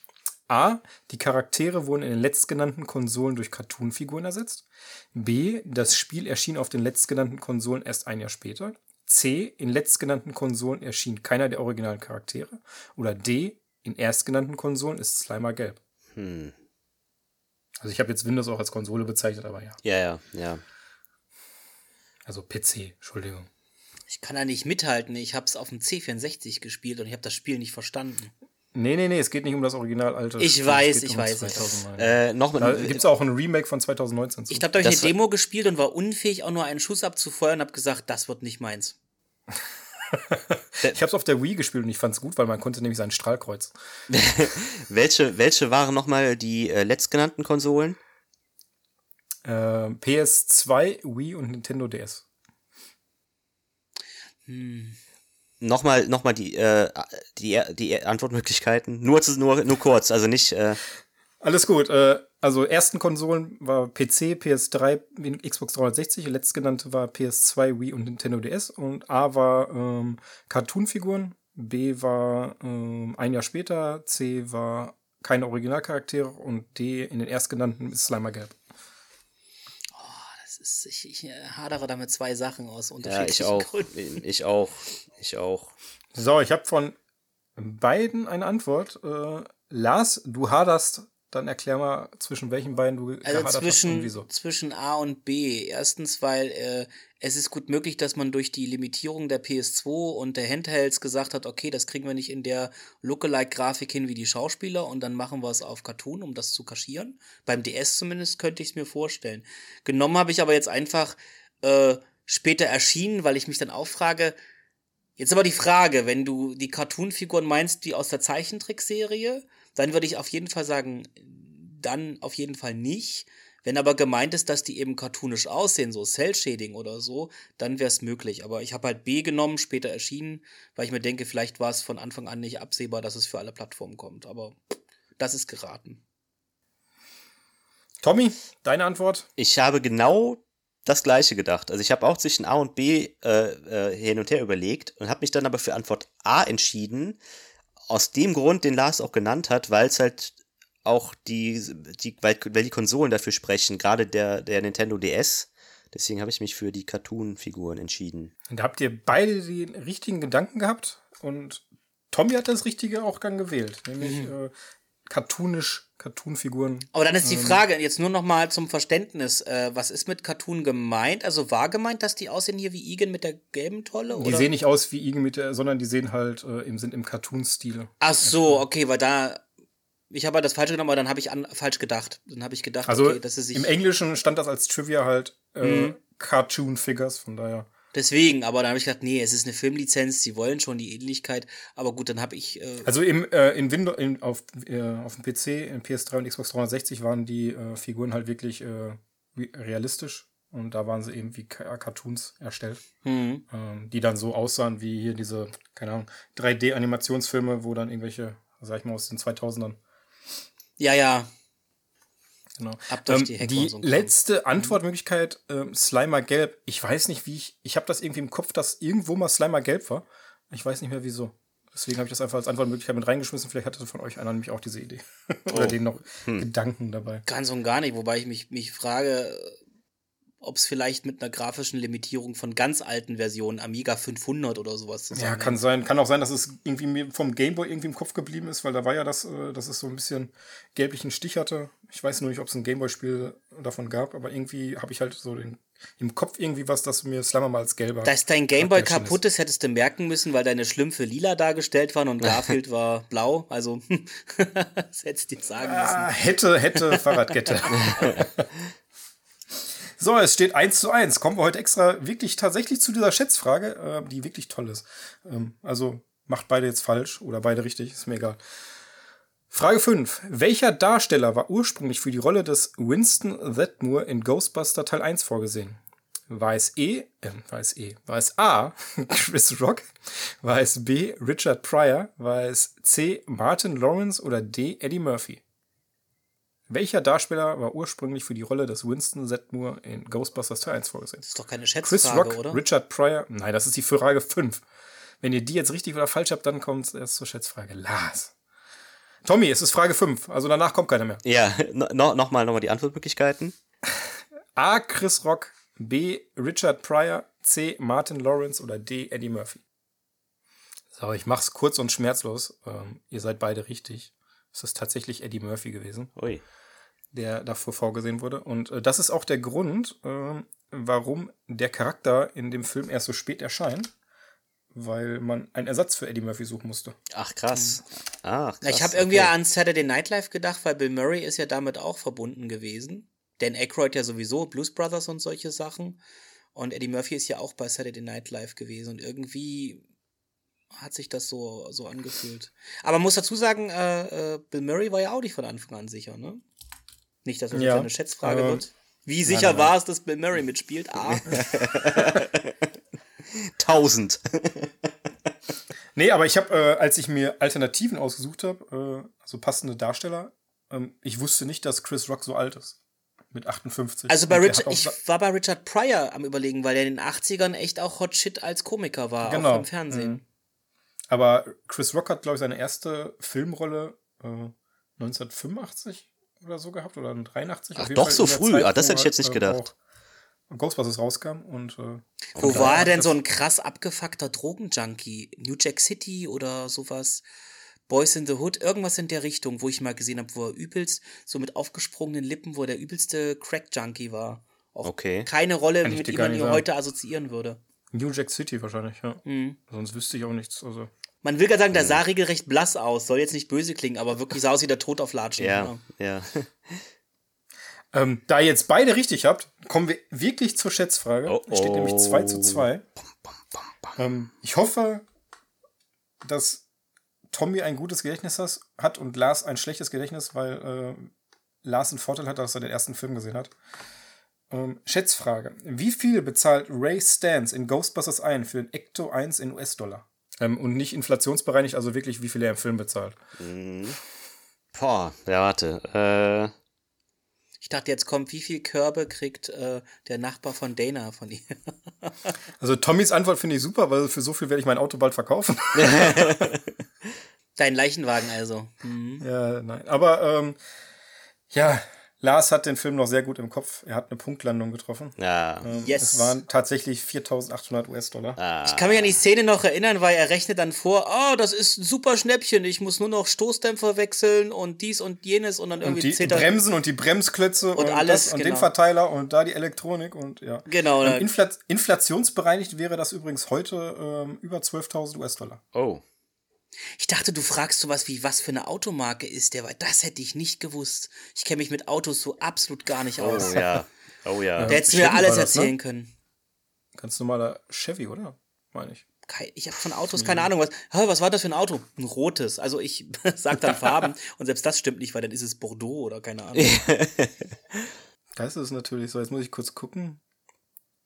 A. Die Charaktere wurden in den letztgenannten Konsolen durch Cartoonfiguren ersetzt. B. Das Spiel erschien auf den letztgenannten Konsolen erst ein Jahr später. C. In letztgenannten Konsolen erschien keiner der originalen Charaktere. Oder D. In erstgenannten Konsolen ist Slimer gelb. Hm. Also ich habe jetzt Windows auch als Konsole bezeichnet, aber ja. Ja, ja, ja. Also PC, Entschuldigung. Ich kann da nicht mithalten. Ich habe es auf dem C64 gespielt und ich habe das Spiel nicht verstanden. Nee, nee, nee, es geht nicht um das original alte. Ich Spiel, weiß, ich um weiß, ich 2009. Äh, noch Da mit, gibt es auch ein Remake von 2019. zu. Ich glaube, da habe ich eine Demo gespielt und war unfähig, auch nur einen Schuss abzufeuern und habe gesagt, das wird nicht meins. ich habe es auf der Wii gespielt und ich fand es gut, weil man konnte nämlich sein Strahlkreuz. welche, welche waren nochmal die äh, letztgenannten Konsolen? Äh, PS2, Wii und Nintendo DS. Nochmal, nochmal die, äh, die, die Antwortmöglichkeiten. Nur, nur, nur kurz, also nicht. Äh, Alles gut. Äh, also ersten Konsolen war PC, PS3, Xbox 360. Letztgenannte war PS2, Wii und Nintendo DS. Und A war ähm, Cartoonfiguren. B war ähm, ein Jahr später. C war keine Originalcharaktere. Und D in den erstgenannten ist Slimer gelb. Ist, ich, ich äh, hadere da mit zwei Sachen aus ja, unterschiedlichen ich auch. Gründen. Ich auch. Ich auch. So, ich habe von beiden eine Antwort. Äh, Lars, du haderst. Dann erklär mal, zwischen welchen beiden du Also zwischen, wieso. zwischen A und B. Erstens, weil äh, es ist gut möglich, dass man durch die Limitierung der PS2 und der Handhelds gesagt hat, okay, das kriegen wir nicht in der Lookalike-Grafik hin wie die Schauspieler und dann machen wir es auf Cartoon, um das zu kaschieren. Beim DS zumindest könnte ich es mir vorstellen. Genommen habe ich aber jetzt einfach äh, später erschienen, weil ich mich dann auch frage, Jetzt aber die Frage, wenn du die Cartoon-Figuren meinst, die aus der Zeichentrickserie, dann würde ich auf jeden Fall sagen, dann auf jeden Fall nicht. Wenn aber gemeint ist, dass die eben cartoonisch aussehen, so Cell-Shading oder so, dann wäre es möglich. Aber ich habe halt B genommen, später erschienen, weil ich mir denke, vielleicht war es von Anfang an nicht absehbar, dass es für alle Plattformen kommt. Aber das ist geraten. Tommy, deine Antwort? Ich habe genau das gleiche gedacht. Also ich habe auch zwischen A und B äh, äh, hin und her überlegt und habe mich dann aber für Antwort A entschieden. Aus dem Grund, den Lars auch genannt hat, weil es halt auch die, die weil, weil die Konsolen dafür sprechen, gerade der, der Nintendo DS. Deswegen habe ich mich für die Cartoon-Figuren entschieden. Da habt ihr beide den richtigen Gedanken gehabt und Tommy hat das Richtige auch dann gewählt, nämlich äh, cartoonisch, Cartoon-Figuren. Aber dann ist Ähm. die Frage, jetzt nur noch mal zum Verständnis, äh, was ist mit Cartoon gemeint? Also war gemeint, dass die aussehen hier wie Igen mit der gelben Tolle? Die oder? sehen nicht aus wie Igen mit der, sondern die sehen halt äh, im, sind im Cartoon-Stil. Ach so, okay, weil da. Ich habe halt das falsche genommen, aber dann habe ich an, falsch gedacht. Dann habe ich gedacht, Also okay, dass es sich. im Englischen stand das als Trivia halt äh, Mhm. Cartoon-Figures, von daher. Deswegen, aber dann habe ich gedacht, nee, es ist eine Filmlizenz, sie wollen schon die Ähnlichkeit. Aber gut, dann habe ich. Äh, Also im, äh, in Windows, in, auf, äh, auf dem PC, in PS3 und Xbox 360 waren die äh, Figuren halt wirklich äh, re- realistisch. Und da waren sie eben wie Ka- Cartoons erstellt, hm. ähm, die dann so aussahen wie hier diese, keine Ahnung, 3D-Animationsfilme, wo dann irgendwelche, sag ich mal, aus den 2000ern. Ja, ja. Genau. Ab durch Ähm, die Hecke die und so ein Kram. letzte Antwortmöglichkeit, ähm, Slimer Gelb. Ich weiß nicht, wie ich. Ich habe das irgendwie im Kopf, dass irgendwo mal Slimer Gelb war. Ich weiß nicht mehr wieso. Deswegen habe ich das einfach als Antwortmöglichkeit mit reingeschmissen. Vielleicht hatte von euch einer nämlich auch diese Idee. Oder Oh. denen noch Gedanken dabei. Ganz und gar nicht, wobei ich mich, mich frage, ob es vielleicht mit einer grafischen Limitierung von ganz alten Versionen, Amiga 500 oder sowas Ja, zusammenhängt. kann sein. Kann auch sein, dass es irgendwie mir vom Gameboy irgendwie im Kopf geblieben ist, weil da war ja das, äh, dass es so ein bisschen gelblichen Stich hatte. Ich weiß nur nicht, ob es ein Gameboy-Spiel davon gab, aber irgendwie habe ich halt so den, im Kopf irgendwie was, das mir Slammer mal als gelber. Dass dein Gameboy kaputt ist, hättest du merken müssen, weil deine Schlümpfe lila dargestellt waren und Garfield war blau. Also, das hättest du dir sagen müssen. Ah, hätte, hätte Fahrradkette. so, es steht 1 zu 1. Kommen wir heute extra wirklich tatsächlich zu dieser Schätzfrage, äh, die wirklich toll ist. Ähm, also macht beide jetzt falsch oder beide richtig, ist mir egal. Frage 5. Welcher Darsteller war ursprünglich für die Rolle des Winston Thetmore in Ghostbuster Teil 1 vorgesehen? War es E, äh, war es E, war es A, Chris Rock, war es B, Richard Pryor, war es C, Martin Lawrence oder D, Eddie Murphy? Welcher Darsteller war ursprünglich für die Rolle des Winston Thetmore in Ghostbusters Teil 1 vorgesehen? Das ist doch keine Chris Schätzfrage, Rock, oder? Richard Pryor, nein, das ist die Frage 5. Wenn ihr die jetzt richtig oder falsch habt, dann kommt es erst zur Schätzfrage. Lars. Tommy, es ist Frage 5, also danach kommt keiner mehr. Ja, no, nochmal noch mal die Antwortmöglichkeiten. A. Chris Rock, B. Richard Pryor, C. Martin Lawrence oder D. Eddie Murphy. So, ich mach's kurz und schmerzlos. Ähm, ihr seid beide richtig. Es ist tatsächlich Eddie Murphy gewesen, Ui. der dafür vorgesehen wurde. Und äh, das ist auch der Grund, ähm, warum der Charakter in dem Film erst so spät erscheint, weil man einen Ersatz für Eddie Murphy suchen musste. Ach, krass. Ach, krass. ich habe irgendwie okay. an Saturday Night Live gedacht, weil Bill Murray ist ja damit auch verbunden gewesen. Dan Aykroyd ja sowieso, Blues Brothers und solche Sachen. Und Eddie Murphy ist ja auch bei Saturday Night Live gewesen. Und irgendwie hat sich das so, so angefühlt. Aber man muss dazu sagen, äh, äh, Bill Murray war ja auch nicht von Anfang an sicher, ne? Nicht, dass das Ja, jetzt eine Schätzfrage ähm, wird. Wie sicher nein. war es, dass Bill Murray mitspielt? A. 1000. Nee, aber ich habe, äh, als ich mir Alternativen ausgesucht habe, äh, also passende Darsteller, ähm, ich wusste nicht, dass Chris Rock so alt ist. Mit 58. Also bei Richard, ich war bei Richard Pryor am überlegen, weil der in den 80ern echt auch Hot Shit als Komiker war, Genau. auch im Fernsehen. Mhm. Aber Chris Rock hat, glaube ich, seine erste Filmrolle äh, 1985 oder so gehabt oder 83. Ach, doch Fall so früh. Zeit, Ah, das hätte ich jetzt nicht halt, gedacht. Ghostbusters rauskam und äh, Wo da war er denn so ein krass abgefuckter Drogenjunkie? New Jack City oder sowas? Boys in the Hood, irgendwas in der Richtung, wo ich mal gesehen habe, wo er übelst, so mit aufgesprungenen Lippen, wo er der übelste Crack-Junkie war. Auch Okay. keine Rolle, mit gar man ihn heute assoziieren würde. New Jack City wahrscheinlich, ja. Mhm. Sonst wüsste ich auch nichts. Also. Man will gerade sagen, der sah regelrecht blass aus. Soll jetzt nicht böse klingen, aber wirklich sah aus wie der Tod auf Latschen. Ja, ja. Ähm, da ihr jetzt beide richtig habt, kommen wir wirklich zur Schätzfrage. Oh, Es steht nämlich oh. 2 zu 2. Ähm, ich hoffe, dass Tommy ein gutes Gedächtnis hat und Lars ein schlechtes Gedächtnis, weil äh, Lars einen Vorteil hat, dass er den ersten Film gesehen hat. Ähm, Schätzfrage. Wie viel bezahlt Ray Stans in Ghostbusters ein für ein Ecto 1 in US-Dollar? Ähm, und nicht inflationsbereinigt, also wirklich, wie viel er im Film bezahlt. Boah, ja, warte. Äh, Ich dachte, jetzt kommt, wie viel Körbe kriegt äh, der Nachbar von Dana von ihr? Also Tommys Antwort finde ich super, weil für so viel werde ich mein Auto bald verkaufen. Dein Leichenwagen also. Mhm. Ja, nein. Aber ähm, ja, Lars hat den Film noch sehr gut im Kopf. Er hat eine Punktlandung getroffen. ja. Ähm, Yes. Es waren tatsächlich 4.800 US-Dollar. Ah, Ich kann mich an die Szene noch erinnern, weil er rechnet dann vor, oh, das ist ein super Schnäppchen, ich muss nur noch Stoßdämpfer wechseln und dies und jenes und dann Und irgendwie die zählt er. Bremsen und die Bremsklötze und, alles, das, und genau. den Verteiler und da die Elektronik und ja. Genau, Ähm, Infla inflationsbereinigt wäre das übrigens heute ähm, über 12.000 US-Dollar. oh. Ich dachte, du fragst sowas wie, was für eine Automarke ist der, weil das hätte ich nicht gewusst. Ich kenne mich mit Autos so absolut gar nicht Oh aus. ja. Oh ja. Der hättest du mir alles das, ne? erzählen können. Ganz normaler Chevy, oder? Meine ich. Ich habe von Autos keine Ahnung. Was, was war das für ein Auto? Ein rotes. Also ich sag dann Farben und selbst das stimmt nicht, weil dann ist es Bordeaux oder keine Ahnung. Das ist natürlich so. Jetzt muss ich kurz gucken.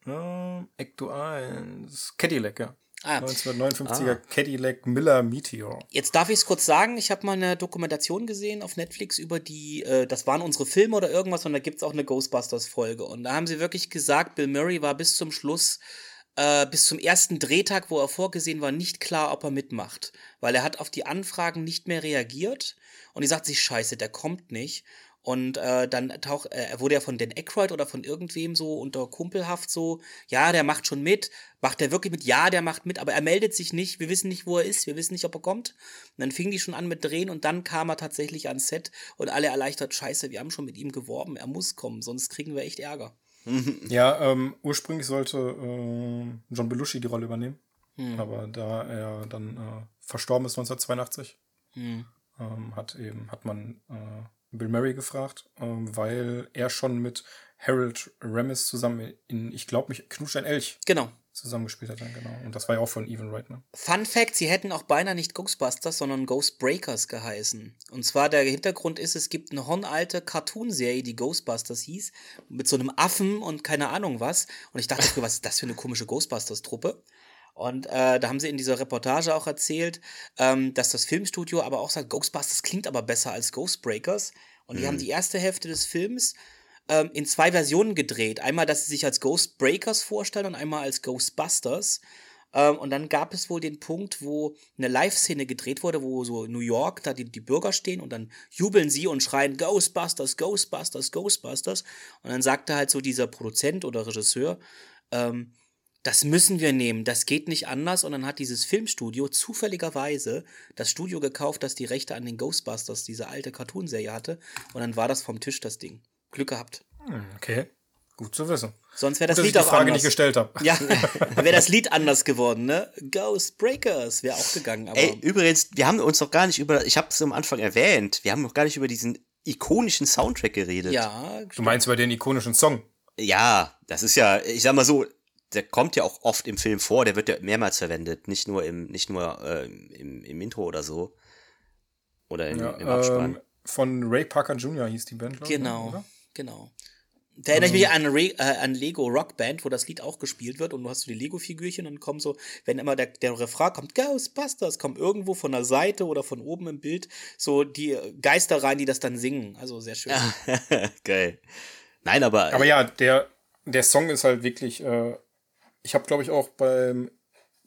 Ähm, Ecto 1. Cadillac, ja. Ah. 1959er ah. Cadillac Miller Meteor. Jetzt darf ich es kurz sagen, ich habe mal eine Dokumentation gesehen auf Netflix über die, äh, das waren unsere Filme oder irgendwas und da gibt es auch eine Ghostbusters-Folge. Und da haben sie wirklich gesagt, Bill Murray war bis zum Schluss äh, bis zum ersten Drehtag, wo er vorgesehen war, nicht klar, ob er mitmacht. Weil er hat auf die Anfragen nicht mehr reagiert und die sagt sich, scheiße, der kommt nicht. Und äh, dann taucht, äh, er wurde ja von Dan Aykroyd oder von irgendwem so unter Kumpelhaft so, ja, der macht schon mit. Macht er wirklich mit? Ja, der macht mit, aber er meldet sich nicht. Wir wissen nicht, wo er ist. Wir wissen nicht, ob er kommt. Und dann fingen die schon an mit Drehen und dann kam er tatsächlich ans Set und alle erleichtert, scheiße, wir haben schon mit ihm geworben. Er muss kommen, sonst kriegen wir echt Ärger. Ja, ähm, ursprünglich sollte äh, John Belushi die Rolle übernehmen. Hm. Aber da er dann äh, verstorben ist 1982, hm. ähm, hat eben, hat man äh, Bill Murray gefragt, ähm, weil er schon mit Harold Ramis zusammen in Ich glaub mich, Knusch ein Elch. Genau. Zusammengespielt hat, dann, genau. Und das war ja auch von Even Wright, ne? Fun Fact: Sie hätten auch beinahe nicht Ghostbusters, sondern Ghostbreakers geheißen. Und zwar der Hintergrund ist, es gibt eine hornalte Cartoonserie, die Ghostbusters hieß, mit so einem Affen und keine Ahnung was. Und ich dachte, was ist das für eine komische Ghostbusters-Truppe? Und äh, da haben sie in dieser Reportage auch erzählt, ähm, dass das Filmstudio aber auch sagt, Ghostbusters klingt aber besser als Ghostbreakers. Und die haben mhm. die erste Hälfte des Films ähm, in zwei Versionen gedreht. Einmal, dass sie sich als Ghostbreakers vorstellen und einmal als Ghostbusters. Ähm, und dann gab es wohl den Punkt, wo eine Live-Szene gedreht wurde, wo so New York, da die, die Bürger stehen und dann jubeln sie und schreien Ghostbusters, Ghostbusters, Ghostbusters. Und dann sagte halt so dieser Produzent oder Regisseur, ähm, das müssen wir nehmen, das geht nicht anders. Und dann hat dieses Filmstudio zufälligerweise das Studio gekauft, das die Rechte an den Ghostbusters, diese alte Cartoonserie hatte. Und dann war das vom Tisch das Ding. Glück gehabt. Hm, okay. Gut zu wissen. Sonst wäre das Gut, Lied dass ich auch die Frage anders. nicht gestellt habe. Ja, wäre das Lied anders geworden, ne? Ghost Breakers wäre auch gegangen. Aber Ey, übrigens, wir haben uns noch gar nicht über, ich habe es am Anfang erwähnt, wir haben noch gar nicht über diesen ikonischen Soundtrack geredet. ja, Du meinst über den ikonischen Song? Ja, das ist ja, ich sag mal so, der kommt ja auch oft im Film vor, der wird ja mehrmals verwendet, nicht nur im, nicht nur äh, im, im Intro oder so. Oder im, Ja, im Abspann. ähm, von Ray Parker Jr. hieß die Band, glaube ich. genau, oder? genau. Da erinnere ich mich an, Re äh, an Lego Rock Band, wo das Lied auch gespielt wird und du hast so die Lego-Figürchen und kommen so, wenn immer der, der Refrain kommt, Ghostbusters, kommt irgendwo von der Seite oder von oben im Bild so die Geister rein, die das dann singen. Also sehr schön. Geil. Nein, aber, Aber ja, der, der Song ist halt wirklich. Äh, ich habe, glaube ich, auch beim,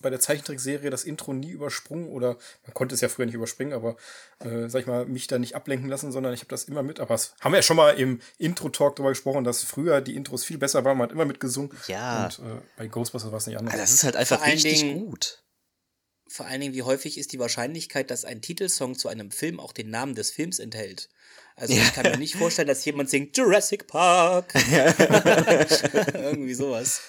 bei der Zeichentrickserie das Intro nie übersprungen oder man konnte es ja früher nicht überspringen, aber äh, sag ich mal, mich da nicht ablenken lassen, sondern ich habe das immer mit. Aber das haben wir ja schon mal im Intro-Talk darüber gesprochen, dass früher die Intros viel besser waren, man hat immer mitgesungen. Ja. Und äh, bei Ghostbusters war es nicht anders. das ist halt einfach richtig Dingen- gut. Vor allen Dingen, wie häufig ist die Wahrscheinlichkeit, dass ein Titelsong zu einem Film auch den Namen des Films enthält? Also ich kann mir nicht vorstellen, dass jemand singt Jurassic Park. Irgendwie sowas.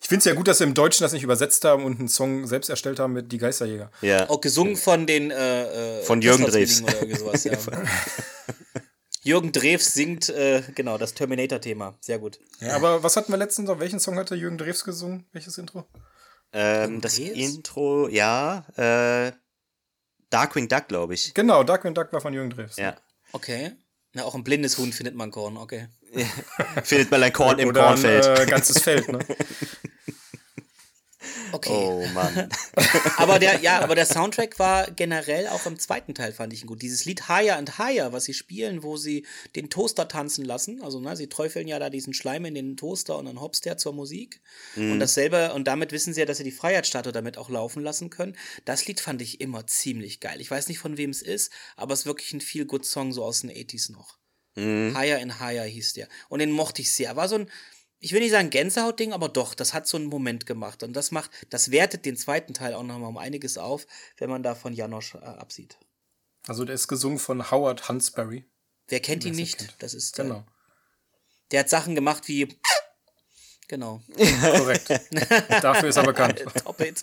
Ich finde es ja gut, dass sie im Deutschen das nicht übersetzt haben und einen Song selbst erstellt haben mit Die Geisterjäger. Ja. Auch gesungen von den äh, äh, Von Jürgen Drews. Oder irgendwie sowas, ja. Jürgen Drews singt, äh, genau, das Terminator-Thema. Sehr gut. Ja, aber was hatten wir letztens noch? Welchen Song hat der Jürgen Drews gesungen? Welches Intro? Ähm, das? Intro, ja, äh, Darkwing Duck, glaube ich. Genau, Darkwing Duck war von Jürgen Drews. Ja. Okay. Na, auch ein blindes Huhn findet man Korn, okay. Findet man ein Korn im Oder Kornfeld. ein äh, ganzes Feld, ne? Okay. oh Mann. Aber der, ja, aber der Soundtrack war generell auch im zweiten Teil, fand ich ihn gut. Dieses Lied Higher and Higher, was sie spielen, wo sie den Toaster tanzen lassen. Also, ne, sie träufeln ja da diesen Schleim in den Toaster und dann hopst der zur Musik. Und dasselbe, und damit wissen sie ja, dass sie die Freiheitsstatue damit auch laufen lassen können. Das Lied fand ich immer ziemlich geil. Ich weiß nicht, von wem es ist, aber es ist wirklich ein Feel-Good-Song so aus den 80s noch. Higher and Higher hieß der. Und den mochte ich sehr. War so ein, ich will nicht sagen Gänsehautding, aber doch, das hat so einen Moment gemacht. Und das macht, das wertet den zweiten Teil auch nochmal um einiges auf, wenn man da von Janosch äh, absieht. Also der ist gesungen von Howard Hansberry. Wer kennt ihn nicht? kennt. Das ist, äh, Genau. der hat Sachen gemacht wie, genau, Korrekt. Dafür ist er bekannt. Top Hit.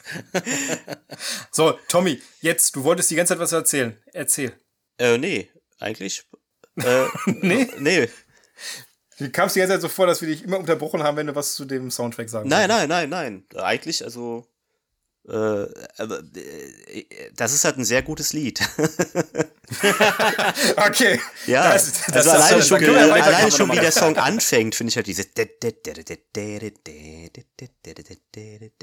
So, Tommy, jetzt, du wolltest die ganze Zeit was erzählen. Erzähl. äh, nee, eigentlich. Äh, Nee? nee. Du kamst die ganze Zeit so vor, dass wir dich immer unterbrochen haben, wenn du was zu dem Soundtrack sagen Nein, nein, nein, nein. Eigentlich, also. Äh, äh, das ist halt ein sehr gutes Lied. okay. Ja, Das- das- also alleine schon, äh, weiter- alleine schon wie der Song anfängt, finde ich halt diese.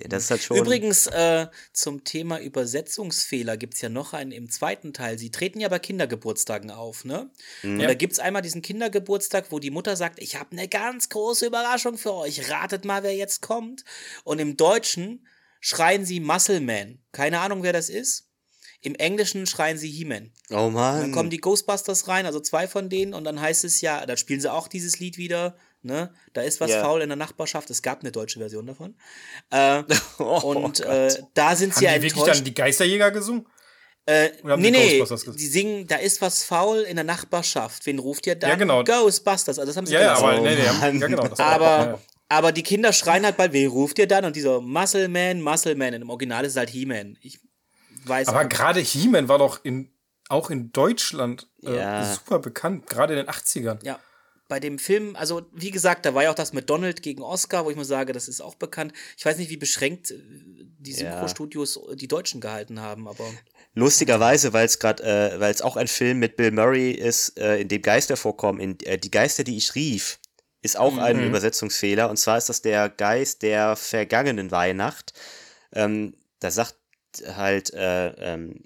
Das ist halt schon. Übrigens, äh, zum Thema Übersetzungsfehler gibt es ja noch einen im zweiten Teil. Sie treten ja bei Kindergeburtstagen auf, ne? Und Ja. da gibt es einmal diesen Kindergeburtstag, wo die Mutter sagt, ich habe eine ganz große Überraschung für euch. Ratet mal, wer jetzt kommt. Und im Deutschen schreien sie Muscle Man. Keine Ahnung, wer das ist. Im Englischen schreien sie He-Man. oh Mann. Dann kommen die Ghostbusters rein, also zwei von denen, und dann heißt es ja, dann spielen sie auch dieses Lied wieder, ne? Da ist was Ja. faul in der Nachbarschaft. Es gab eine deutsche Version davon. Äh, Oh und Gott. äh, da sind sie ja Haben die wirklich enttäuscht. dann die Geisterjäger gesungen? Äh, Oder haben nee, die nee, die singen, da ist was faul in der Nachbarschaft. Wen ruft ihr dann? Ja, genau. Ghostbusters. Also das haben sie Ja, ja, aber Oh nee, nee, Mann. ja, genau. Aber. Aber die Kinder schreien halt bald, wen ruft ihr dann? Und dieser Muscle Man, Muscle Man. Und Im Original ist es halt He-Man. Ich weiß Aber gerade He-Man war doch in, auch in Deutschland äh, Ja. super bekannt, gerade in den 80ern. Ja, bei dem Film, also wie gesagt, da war ja auch das mit Donald gegen Oscar, wo ich mal sage, das ist auch bekannt. Ich weiß nicht, wie beschränkt äh, die Ja. Synchrostudios die Deutschen gehalten haben, aber Lustigerweise, weil es gerade, äh, weil es auch ein Film mit Bill Murray ist, äh, in dem Geister vorkommen, in äh, Die Geister, die ich rief, ist auch ein Übersetzungsfehler. Und zwar ist das der Geist der vergangenen Weihnacht. Ähm, da sagt halt, äh, ähm,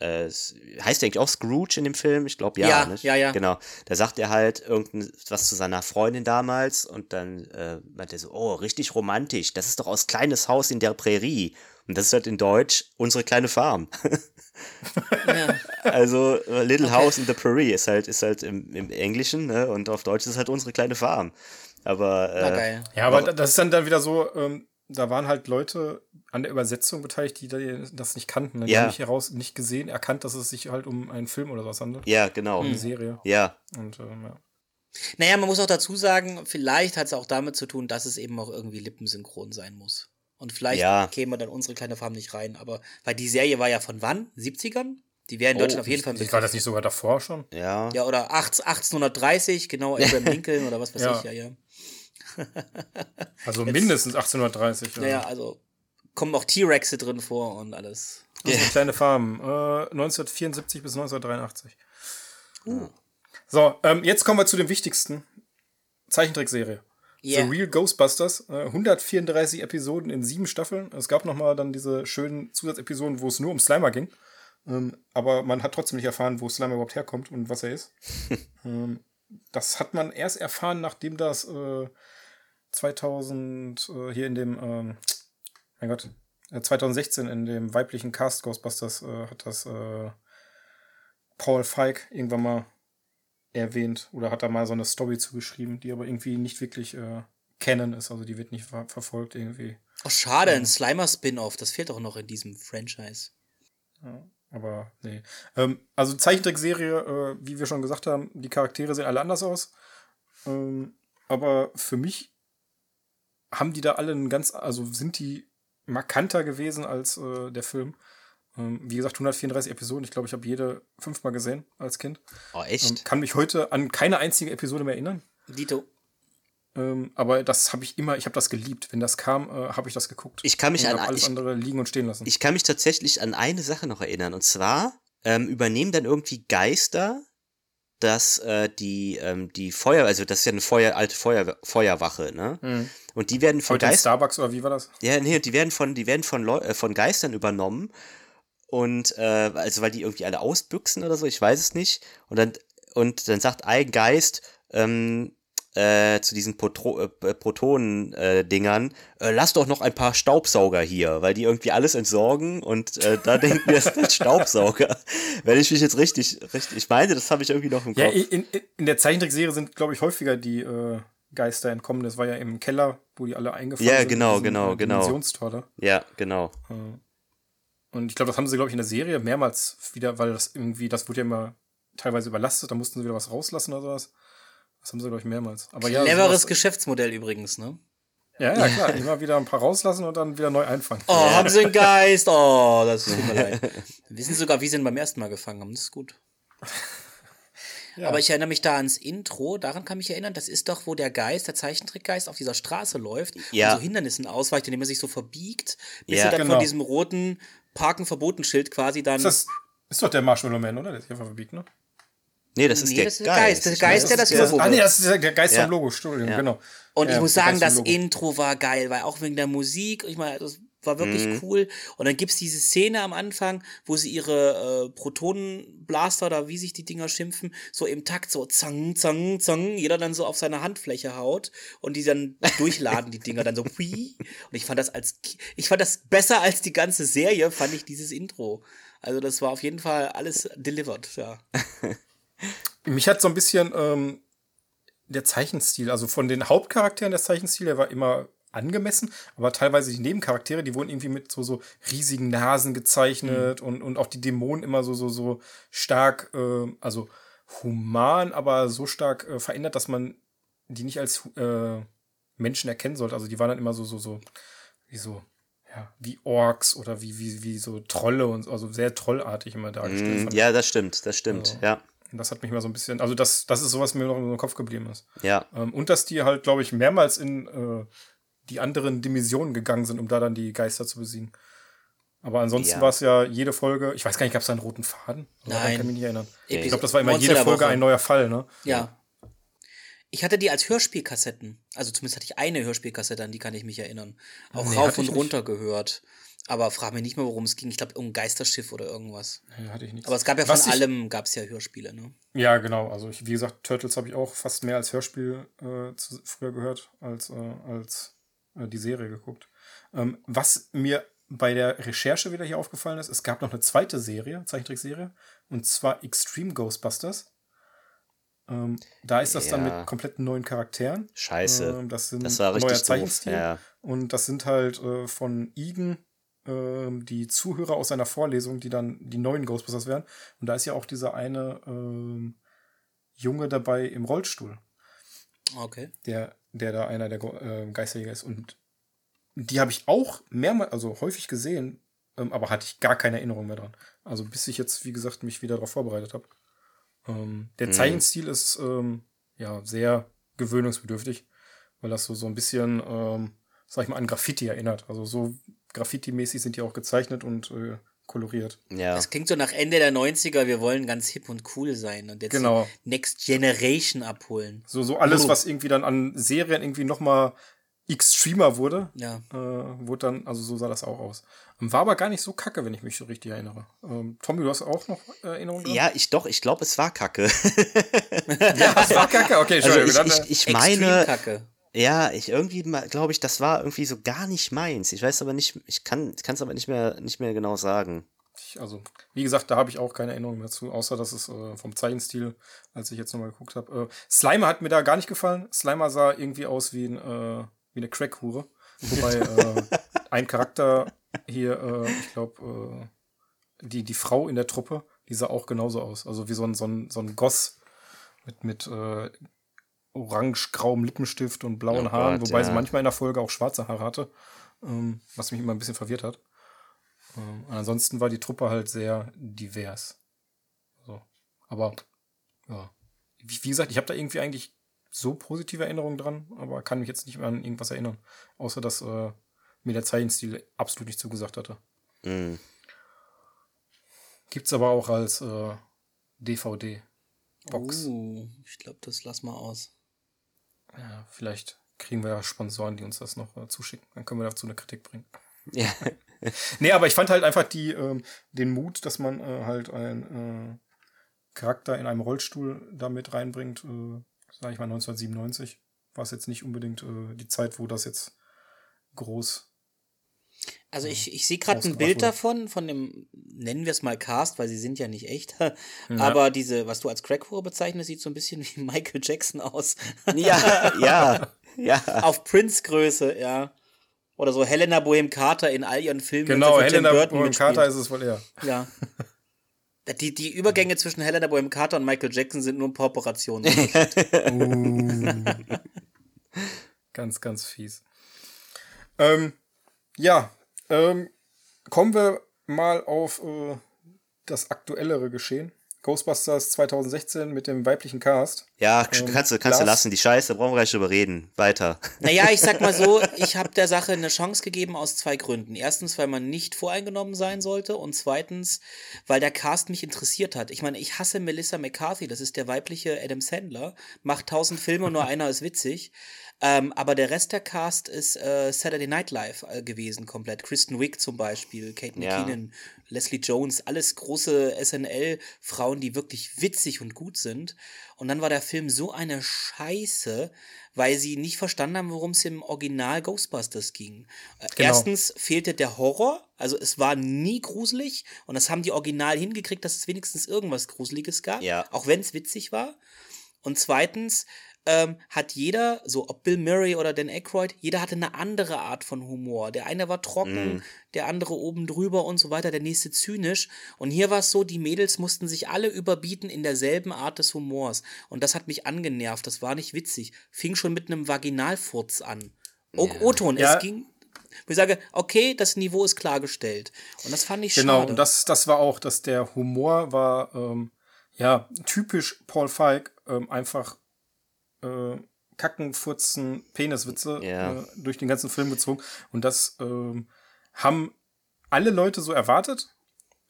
äh, heißt der eigentlich auch Scrooge in dem Film? Ich glaube ja. Ja, nicht? ja, ja. Genau. Da sagt er halt irgendwas zu seiner Freundin damals und dann äh, meint er so, oh, richtig romantisch. Das ist doch aus kleines Haus in der Prärie. Und das ist halt in Deutsch unsere kleine Farm. ja. Also äh, Little House in the Prairie ist halt, ist halt im, im Englischen, ne? Und auf Deutsch ist es halt unsere kleine Farm. Aber äh, geil. Ja, aber das ist dann, dann wieder so, ähm, da waren halt Leute an der Übersetzung beteiligt, die da- das nicht kannten. Ne? Die Ja. haben nicht heraus, nicht gesehen, erkannt, dass es sich halt um einen Film oder was handelt. ja, genau. Eine Serie. Ja, Und ähm, ja. Naja, man muss auch dazu sagen, vielleicht hat es auch damit zu tun, dass es eben auch irgendwie lippensynchron sein muss. Und vielleicht Ja. käme dann unsere kleine Farm nicht rein, aber weil die Serie war ja von wann? 70ern? Die wäre in Oh, Deutschland auf jeden Fall ein War das nicht sogar davor schon? ja. Ja, oder 18, 1830, genau, Abraham Lincoln oder was weiß Ja. ich, ja, ja. Also mindestens 1830. Naja, also kommen auch T-Rexe drin vor und alles. Unsere kleine Farm. Äh, 1974 bis 1983. So, ähm, jetzt kommen wir zu dem wichtigsten. Zeichentrickserie. Yeah. The Real Ghostbusters. Äh, 134 Episoden in sieben Staffeln. Es gab noch mal dann diese schönen Zusatzepisoden, wo es nur um Slimer ging. Ähm, aber man hat trotzdem nicht erfahren, wo Slimer überhaupt herkommt und was er ist. ähm, das hat man erst erfahren, nachdem das äh, 2000 äh, hier in dem, ähm, mein Gott, äh, 2016 in dem weiblichen Cast Ghostbusters äh, hat das äh, Paul Feig irgendwann mal erwähnt oder hat da mal so eine Story zugeschrieben, die aber irgendwie nicht wirklich äh, Canon ist, also die wird nicht ver verfolgt irgendwie. Oh, schade, ein Slimer-Spin-Off, das fehlt doch noch in diesem Franchise. Aber nee. Ähm, also Zeichentrickserie, äh, wie wir schon gesagt haben, die Charaktere sehen alle anders aus. Ähm, aber für mich haben die da alle einen ganz, also sind die markanter gewesen als äh, der Film. Ähm, wie gesagt, 134 Episoden. Ich glaube, ich habe jede fünfmal gesehen als Kind. Oh, Ähm, echt? kann mich heute an keine einzige Episode mehr erinnern. Dito. Ähm, aber das habe ich immer, ich habe das geliebt. Wenn das kam, äh, habe ich das geguckt. Ich kann mich an- alles ich- andere liegen und stehen lassen. Ich kann mich tatsächlich an eine Sache noch erinnern. Und zwar ähm, übernehmen dann irgendwie Geister, dass äh, die, ähm, die Feuer, also das ist ja eine Feuer, alte Feuer, Feuerwache, ne? Mhm. Und die werden von Geistern. Starbucks oder wie war das? Ja, nee, die werden von, die werden von, Leu äh, von Geistern übernommen. Und, äh, also weil die irgendwie alle ausbüchsen oder so, ich weiß es nicht. Und dann, und dann sagt ein Geist, ähm, äh, zu diesen Potro äh, Protonen-Dingern, äh, lass doch noch ein paar Staubsauger hier, weil die irgendwie alles entsorgen und äh, da denken wir, es sind Staubsauger. Wenn ich mich jetzt richtig, richtig, ich meine, das habe ich irgendwie noch im Ja, Kopf. in, in, in der Zeichentrickserie sind, glaube ich, häufiger die äh, Geister entkommen. Das war ja im Keller, wo die alle eingefangen Ja, sind. in genau, diesem, genau, äh, genau. Dimensionstor da. ja, genau. Und ich glaube, das haben sie, glaube ich, in der Serie mehrmals wieder, weil das irgendwie, das wurde ja immer teilweise überlastet, da mussten sie wieder was rauslassen oder sowas. Das haben sie, glaube ich, mehrmals. Aber ja, Cleveres sowas- Geschäftsmodell übrigens, ne? ja, ja, klar. Immer wieder ein paar rauslassen und dann wieder neu einfangen. Oh, haben sie einen Geist? Oh, das tut mir leid. Wir wissen sogar, wie sie ihn beim ersten Mal gefangen haben. Das ist gut. Ja. Aber ich erinnere mich da ans Intro, daran kann ich mich erinnern, das ist doch, wo der Geist, der Zeichentrickgeist auf dieser Straße läuft Ja. und so Hindernissen ausweicht, indem er sich so verbiegt, bis Ja. er dann Genau. von diesem roten Parken verboten Schild quasi dann. Ist das ist doch der Marshmallow Man, oder? Der sich einfach verbiegt, ne? Nee, das ist Nee, der das ist der Geist. Der Geist, der das ist Logo Ah, nee, das ist der Geist Ja. vom Logo, Entschuldigung, Ja. genau. Und Ja, ich muss sagen, das. Intro war geil, weil auch wegen der Musik, ich meine, das war wirklich Mhm. cool. Und dann gibt's diese Szene am Anfang, wo sie ihre äh, Protonenblaster oder wie sich die Dinger schimpfen, so im Takt so zang, zang, zang, jeder dann so auf seine Handfläche haut und die dann durchladen, die Dinger dann so hui. Und ich fand das als, ich fand das besser als die ganze Serie, fand ich dieses Intro. Also das war auf jeden Fall alles delivered, ja. Mich hat so ein bisschen ähm, der Zeichenstil, also von den Hauptcharakteren der Zeichenstil, der war immer angemessen, aber teilweise die Nebencharaktere, die wurden irgendwie mit so, so riesigen Nasen gezeichnet und, und auch die Dämonen immer so, so, so stark, äh, also human, aber so stark äh, verändert, dass man die nicht als äh, Menschen erkennen sollte. Also die waren dann immer so, so, so, wie so, ja, wie Orks oder wie, wie, wie so Trolle und so, also sehr trollartig immer dargestellt. Mm. Ja, das stimmt, das stimmt, ja. Und das hat mich mal so ein bisschen, also das, das ist sowas, was mir noch in den Kopf geblieben ist. Ja. Ähm, und dass die halt, glaube ich, mehrmals in äh, die anderen Dimensionen gegangen sind, um da dann die Geister zu besiegen. Aber ansonsten Ja. war es ja jede Folge, ich weiß gar nicht, gab es da einen roten Faden? Nein. kann ich mich nicht erinnern. Episo- Ich glaube, das war immer Monster jede Folge ein neuer Fall, ne? Ja. Ich hatte die als Hörspielkassetten. Also zumindest hatte ich eine Hörspielkassette, an die kann ich mich erinnern. Auch Nee, rauf und ich nicht. runter gehört. Aber frag mich nicht mehr, worum es ging. Ich glaube, um Geisterschiff oder irgendwas. Nee, hatte ich nichts. Aber es gab ja von Was allem, gab es ja Hörspiele, ne? Ja, genau. Also ich, wie gesagt, Turtles habe ich auch fast mehr als Hörspiel äh, zu, früher gehört, als, äh, als die Serie geguckt. Ähm, was mir bei der Recherche wieder hier aufgefallen ist, es gab noch eine zweite Serie, Zeichentrickserie, und zwar Extreme Ghostbusters. Ähm, da ist das dann Ja. mit kompletten neuen Charakteren. Scheiße. Ähm, das sind Das war richtig neuer. Zeichenstil. Ja. Und das sind halt äh, von Igen ähm, die Zuhörer aus seiner Vorlesung, die dann die neuen Ghostbusters werden. Und da ist ja auch dieser eine ähm, Junge dabei im Rollstuhl, Okay. der, der da einer der äh, Geisterjäger ist. Und die habe ich auch mehrmals, also häufig gesehen, ähm, aber hatte ich gar keine Erinnerung mehr dran. Also bis ich jetzt, wie gesagt, mich wieder darauf vorbereitet habe. Ähm, der Mhm. Zeichenstil ist ähm, ja sehr gewöhnungsbedürftig, weil das so, so ein bisschen, ähm, sag ich mal, an Graffiti erinnert. Also so Graffiti-mäßig sind die auch gezeichnet und äh, koloriert. Ja. Das klingt so nach Ende der 90er, wir wollen ganz hip und cool sein und jetzt Genau. die Next Generation abholen. So, so alles, Oh. was irgendwie dann an Serien irgendwie noch mal extremer wurde, Ja. äh, wurde dann, also so sah das auch aus. Ähm, War aber gar nicht so kacke, wenn ich mich so richtig erinnere. Ähm, Tommy, du hast auch noch Erinnerungen? dran? Ja, ich doch, ich glaube, es war Kacke. das war kacke. Okay, Also Entschuldigung. ich, dann, ich, äh, ich meine, Kacke. Ja, ich irgendwie glaube ich, das war irgendwie so gar nicht meins. Ich weiß aber nicht, ich kann es aber nicht mehr nicht mehr genau sagen. ich- also, wie gesagt, da habe ich auch keine Erinnerung dazu, außer dass es äh, vom Zeichenstil, als ich jetzt nochmal geguckt habe. Äh, Slimer hat mir da gar nicht gefallen. Slimer sah irgendwie aus wie, ein, äh, wie eine Crack-Hure. Wobei äh, ein Charakter hier, äh, ich glaube, äh, die, die Frau in der Truppe, die sah auch genauso aus. Also wie so ein, so ein, so ein Goss mit, mit äh, orange-grauem Lippenstift und blauen Oh Haaren, Gott, wobei ja. sie manchmal in der Folge auch schwarze Haare hatte, ähm, was mich immer ein bisschen verwirrt hat. Ähm, ansonsten war die Truppe halt sehr divers. So. Aber, ja. Wie, wie gesagt, ich habe da irgendwie eigentlich so positive Erinnerungen dran, aber kann mich jetzt nicht mehr an irgendwas erinnern. Außer, dass äh, mir der Zeichenstil absolut nicht zugesagt hatte. Mm. Gibt's aber auch als äh, DVD-Box. Uh, ich glaube, das lass mal aus. Ja, vielleicht kriegen wir ja Sponsoren, die uns das noch äh, zuschicken. Dann können wir dazu eine Kritik bringen. Ja. Nee, aber ich fand halt einfach die, ähm, den Mut, dass man äh, halt einen äh, Charakter in einem Rollstuhl damit reinbringt, äh, sag ich mal 1997. War es jetzt nicht unbedingt äh, die Zeit, wo das jetzt groß. Also ich, ich sehe gerade ein Bild davon, von dem, nennen wir es mal Cast, weil sie sind ja nicht echt. Aber diese, was du als Crackhure bezeichnest, sieht so ein bisschen wie Michael Jackson aus. ja, ja, ja. Auf Prince-Größe, ja. Oder so Helena Bohem Carter in all ihren Filmen. Genau, Helena mitspielt. Carter ist es wohl eher. Ja. Die, die Übergänge zwischen Helena Bohem Carter und Michael Jackson sind nur Poperationen. Ganz, ganz fies. Ähm, ja, ähm, kommen wir mal auf äh, das aktuellere Geschehen. Ghostbusters 2016 mit dem weiblichen Cast. Ja, ähm, kannst, du, kannst du lassen. Die Scheiße, brauchen wir gleich drüber reden. Weiter. Naja, ich sag mal so, ich habe der Sache eine Chance gegeben aus zwei Gründen. Erstens, weil man nicht voreingenommen sein sollte und zweitens, weil der Cast mich interessiert hat. Ich meine, ich hasse Melissa McCarthy, das ist der weibliche Adam Sandler, macht tausend Filme, nur einer ist witzig. Ähm, aber der Rest der Cast ist äh, Saturday Night Live äh, gewesen, komplett. Kristen Wiig zum Beispiel, Kate McKinnon, ja. Leslie Jones, alles große SNL-Frauen, die wirklich witzig und gut sind. Und dann war der Film so eine Scheiße, weil sie nicht verstanden haben, worum es im Original Ghostbusters ging. Äh, genau. Erstens fehlte der Horror, also es war nie gruselig und das haben die Original hingekriegt, dass es wenigstens irgendwas Gruseliges gab, ja. auch wenn es witzig war. Und zweitens ähm, hat jeder, so ob Bill Murray oder Dan Aykroyd, jeder hatte eine andere Art von Humor. Der eine war trocken, mm. der andere oben drüber und so weiter, der nächste zynisch. Und hier war es so, die Mädels mussten sich alle überbieten in derselben Art des Humors. Und das hat mich angenervt, das war nicht witzig. Fing schon mit einem Vaginalfurz an. O-Ton, ja. es ging wo ich sage, okay, das Niveau ist klargestellt. Und das fand ich genau, schade. Genau, und das, das war auch, dass der Humor war, ähm, ja, typisch Paul Falk, ähm, einfach äh, Kacken, Furzen, Peniswitze ja. äh, durch den ganzen Film gezogen. Und das ähm, haben alle Leute so erwartet,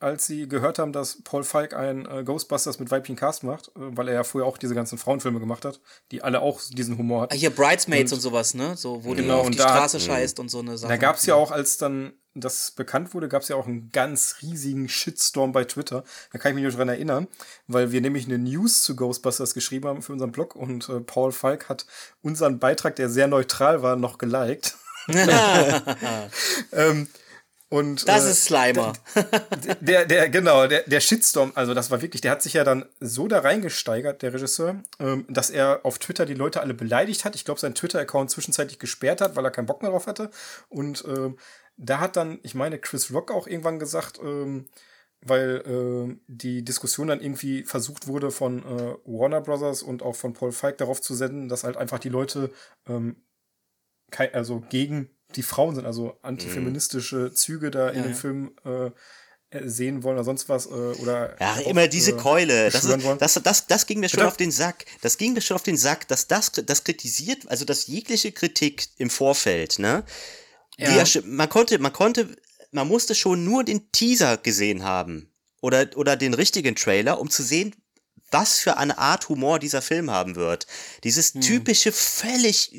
als sie gehört haben, dass Paul Falk ein äh, Ghostbusters mit weiblichen Cast macht, äh, weil er ja vorher auch diese ganzen Frauenfilme gemacht hat, die alle auch diesen Humor hatten. Ah, hier Bridesmaids und, und sowas, ne? So, wo genau, die auf die Straße hat, scheißt und so eine Sache. Da gab es ja auch, als dann das bekannt wurde, gab es ja auch einen ganz riesigen Shitstorm bei Twitter. Da kann ich mich nur dran erinnern, weil wir nämlich eine News zu Ghostbusters geschrieben haben für unseren Blog und äh, Paul Falk hat unseren Beitrag, der sehr neutral war, noch geliked. ähm, und, das äh, ist Slimer. Der, der, der, genau, der, der Shitstorm, also das war wirklich, der hat sich ja dann so da reingesteigert, der Regisseur, ähm, dass er auf Twitter die Leute alle beleidigt hat. Ich glaube, sein Twitter-Account zwischenzeitlich gesperrt hat, weil er keinen Bock mehr drauf hatte. Und ähm, da hat dann, ich meine, Chris Rock auch irgendwann gesagt, ähm, weil äh, die Diskussion dann irgendwie versucht wurde von äh, Warner Brothers und auch von Paul Feig darauf zu senden, dass halt einfach die Leute ähm, kein, also gegen die Frauen sind, also antifeministische Züge da in ja, dem Film äh, sehen wollen oder sonst was äh, oder ja immer diese äh, Keule das, ist, das, das, das ging mir schon Bitte? auf den Sack das ging mir schon auf den Sack dass das das kritisiert also dass jegliche Kritik im Vorfeld ne ja. Die, man konnte, man konnte, man musste schon nur den Teaser gesehen haben oder, oder den richtigen Trailer, um zu sehen, was für eine Art Humor dieser Film haben wird. Dieses hm. typische, völlig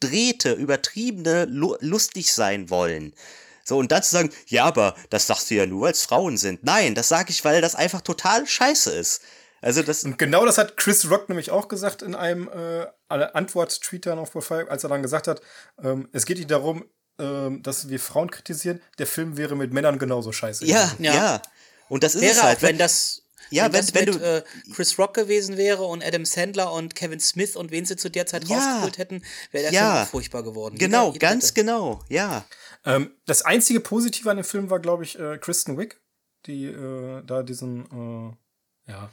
überdrehte, übertriebene, lustig sein wollen. So, und dann zu sagen, ja, aber das sagst du ja nur, weil es Frauen sind. Nein, das sage ich, weil das einfach total scheiße ist. Also das und genau das hat Chris Rock nämlich auch gesagt in einem äh, Antwort-Tweet dann auf Profile, als er dann gesagt hat, ähm, es geht nicht darum, ähm, dass wir Frauen kritisieren, der Film wäre mit Männern genauso scheiße. Ja, ja. ja. Und das ist wäre es halt. Auch, wenn das ja, wenn, wenn, das wenn mit, du äh, Chris Rock gewesen wäre und Adam Sandler und Kevin Smith und wen sie zu der Zeit ja, rausgeholt hätten, wäre der ja, Film furchtbar geworden. Genau, jeder, ganz hätte. genau, ja. Ähm, das einzige Positive an dem Film war, glaube ich, äh, Kristen Wick, die äh, da diesen, äh, ja,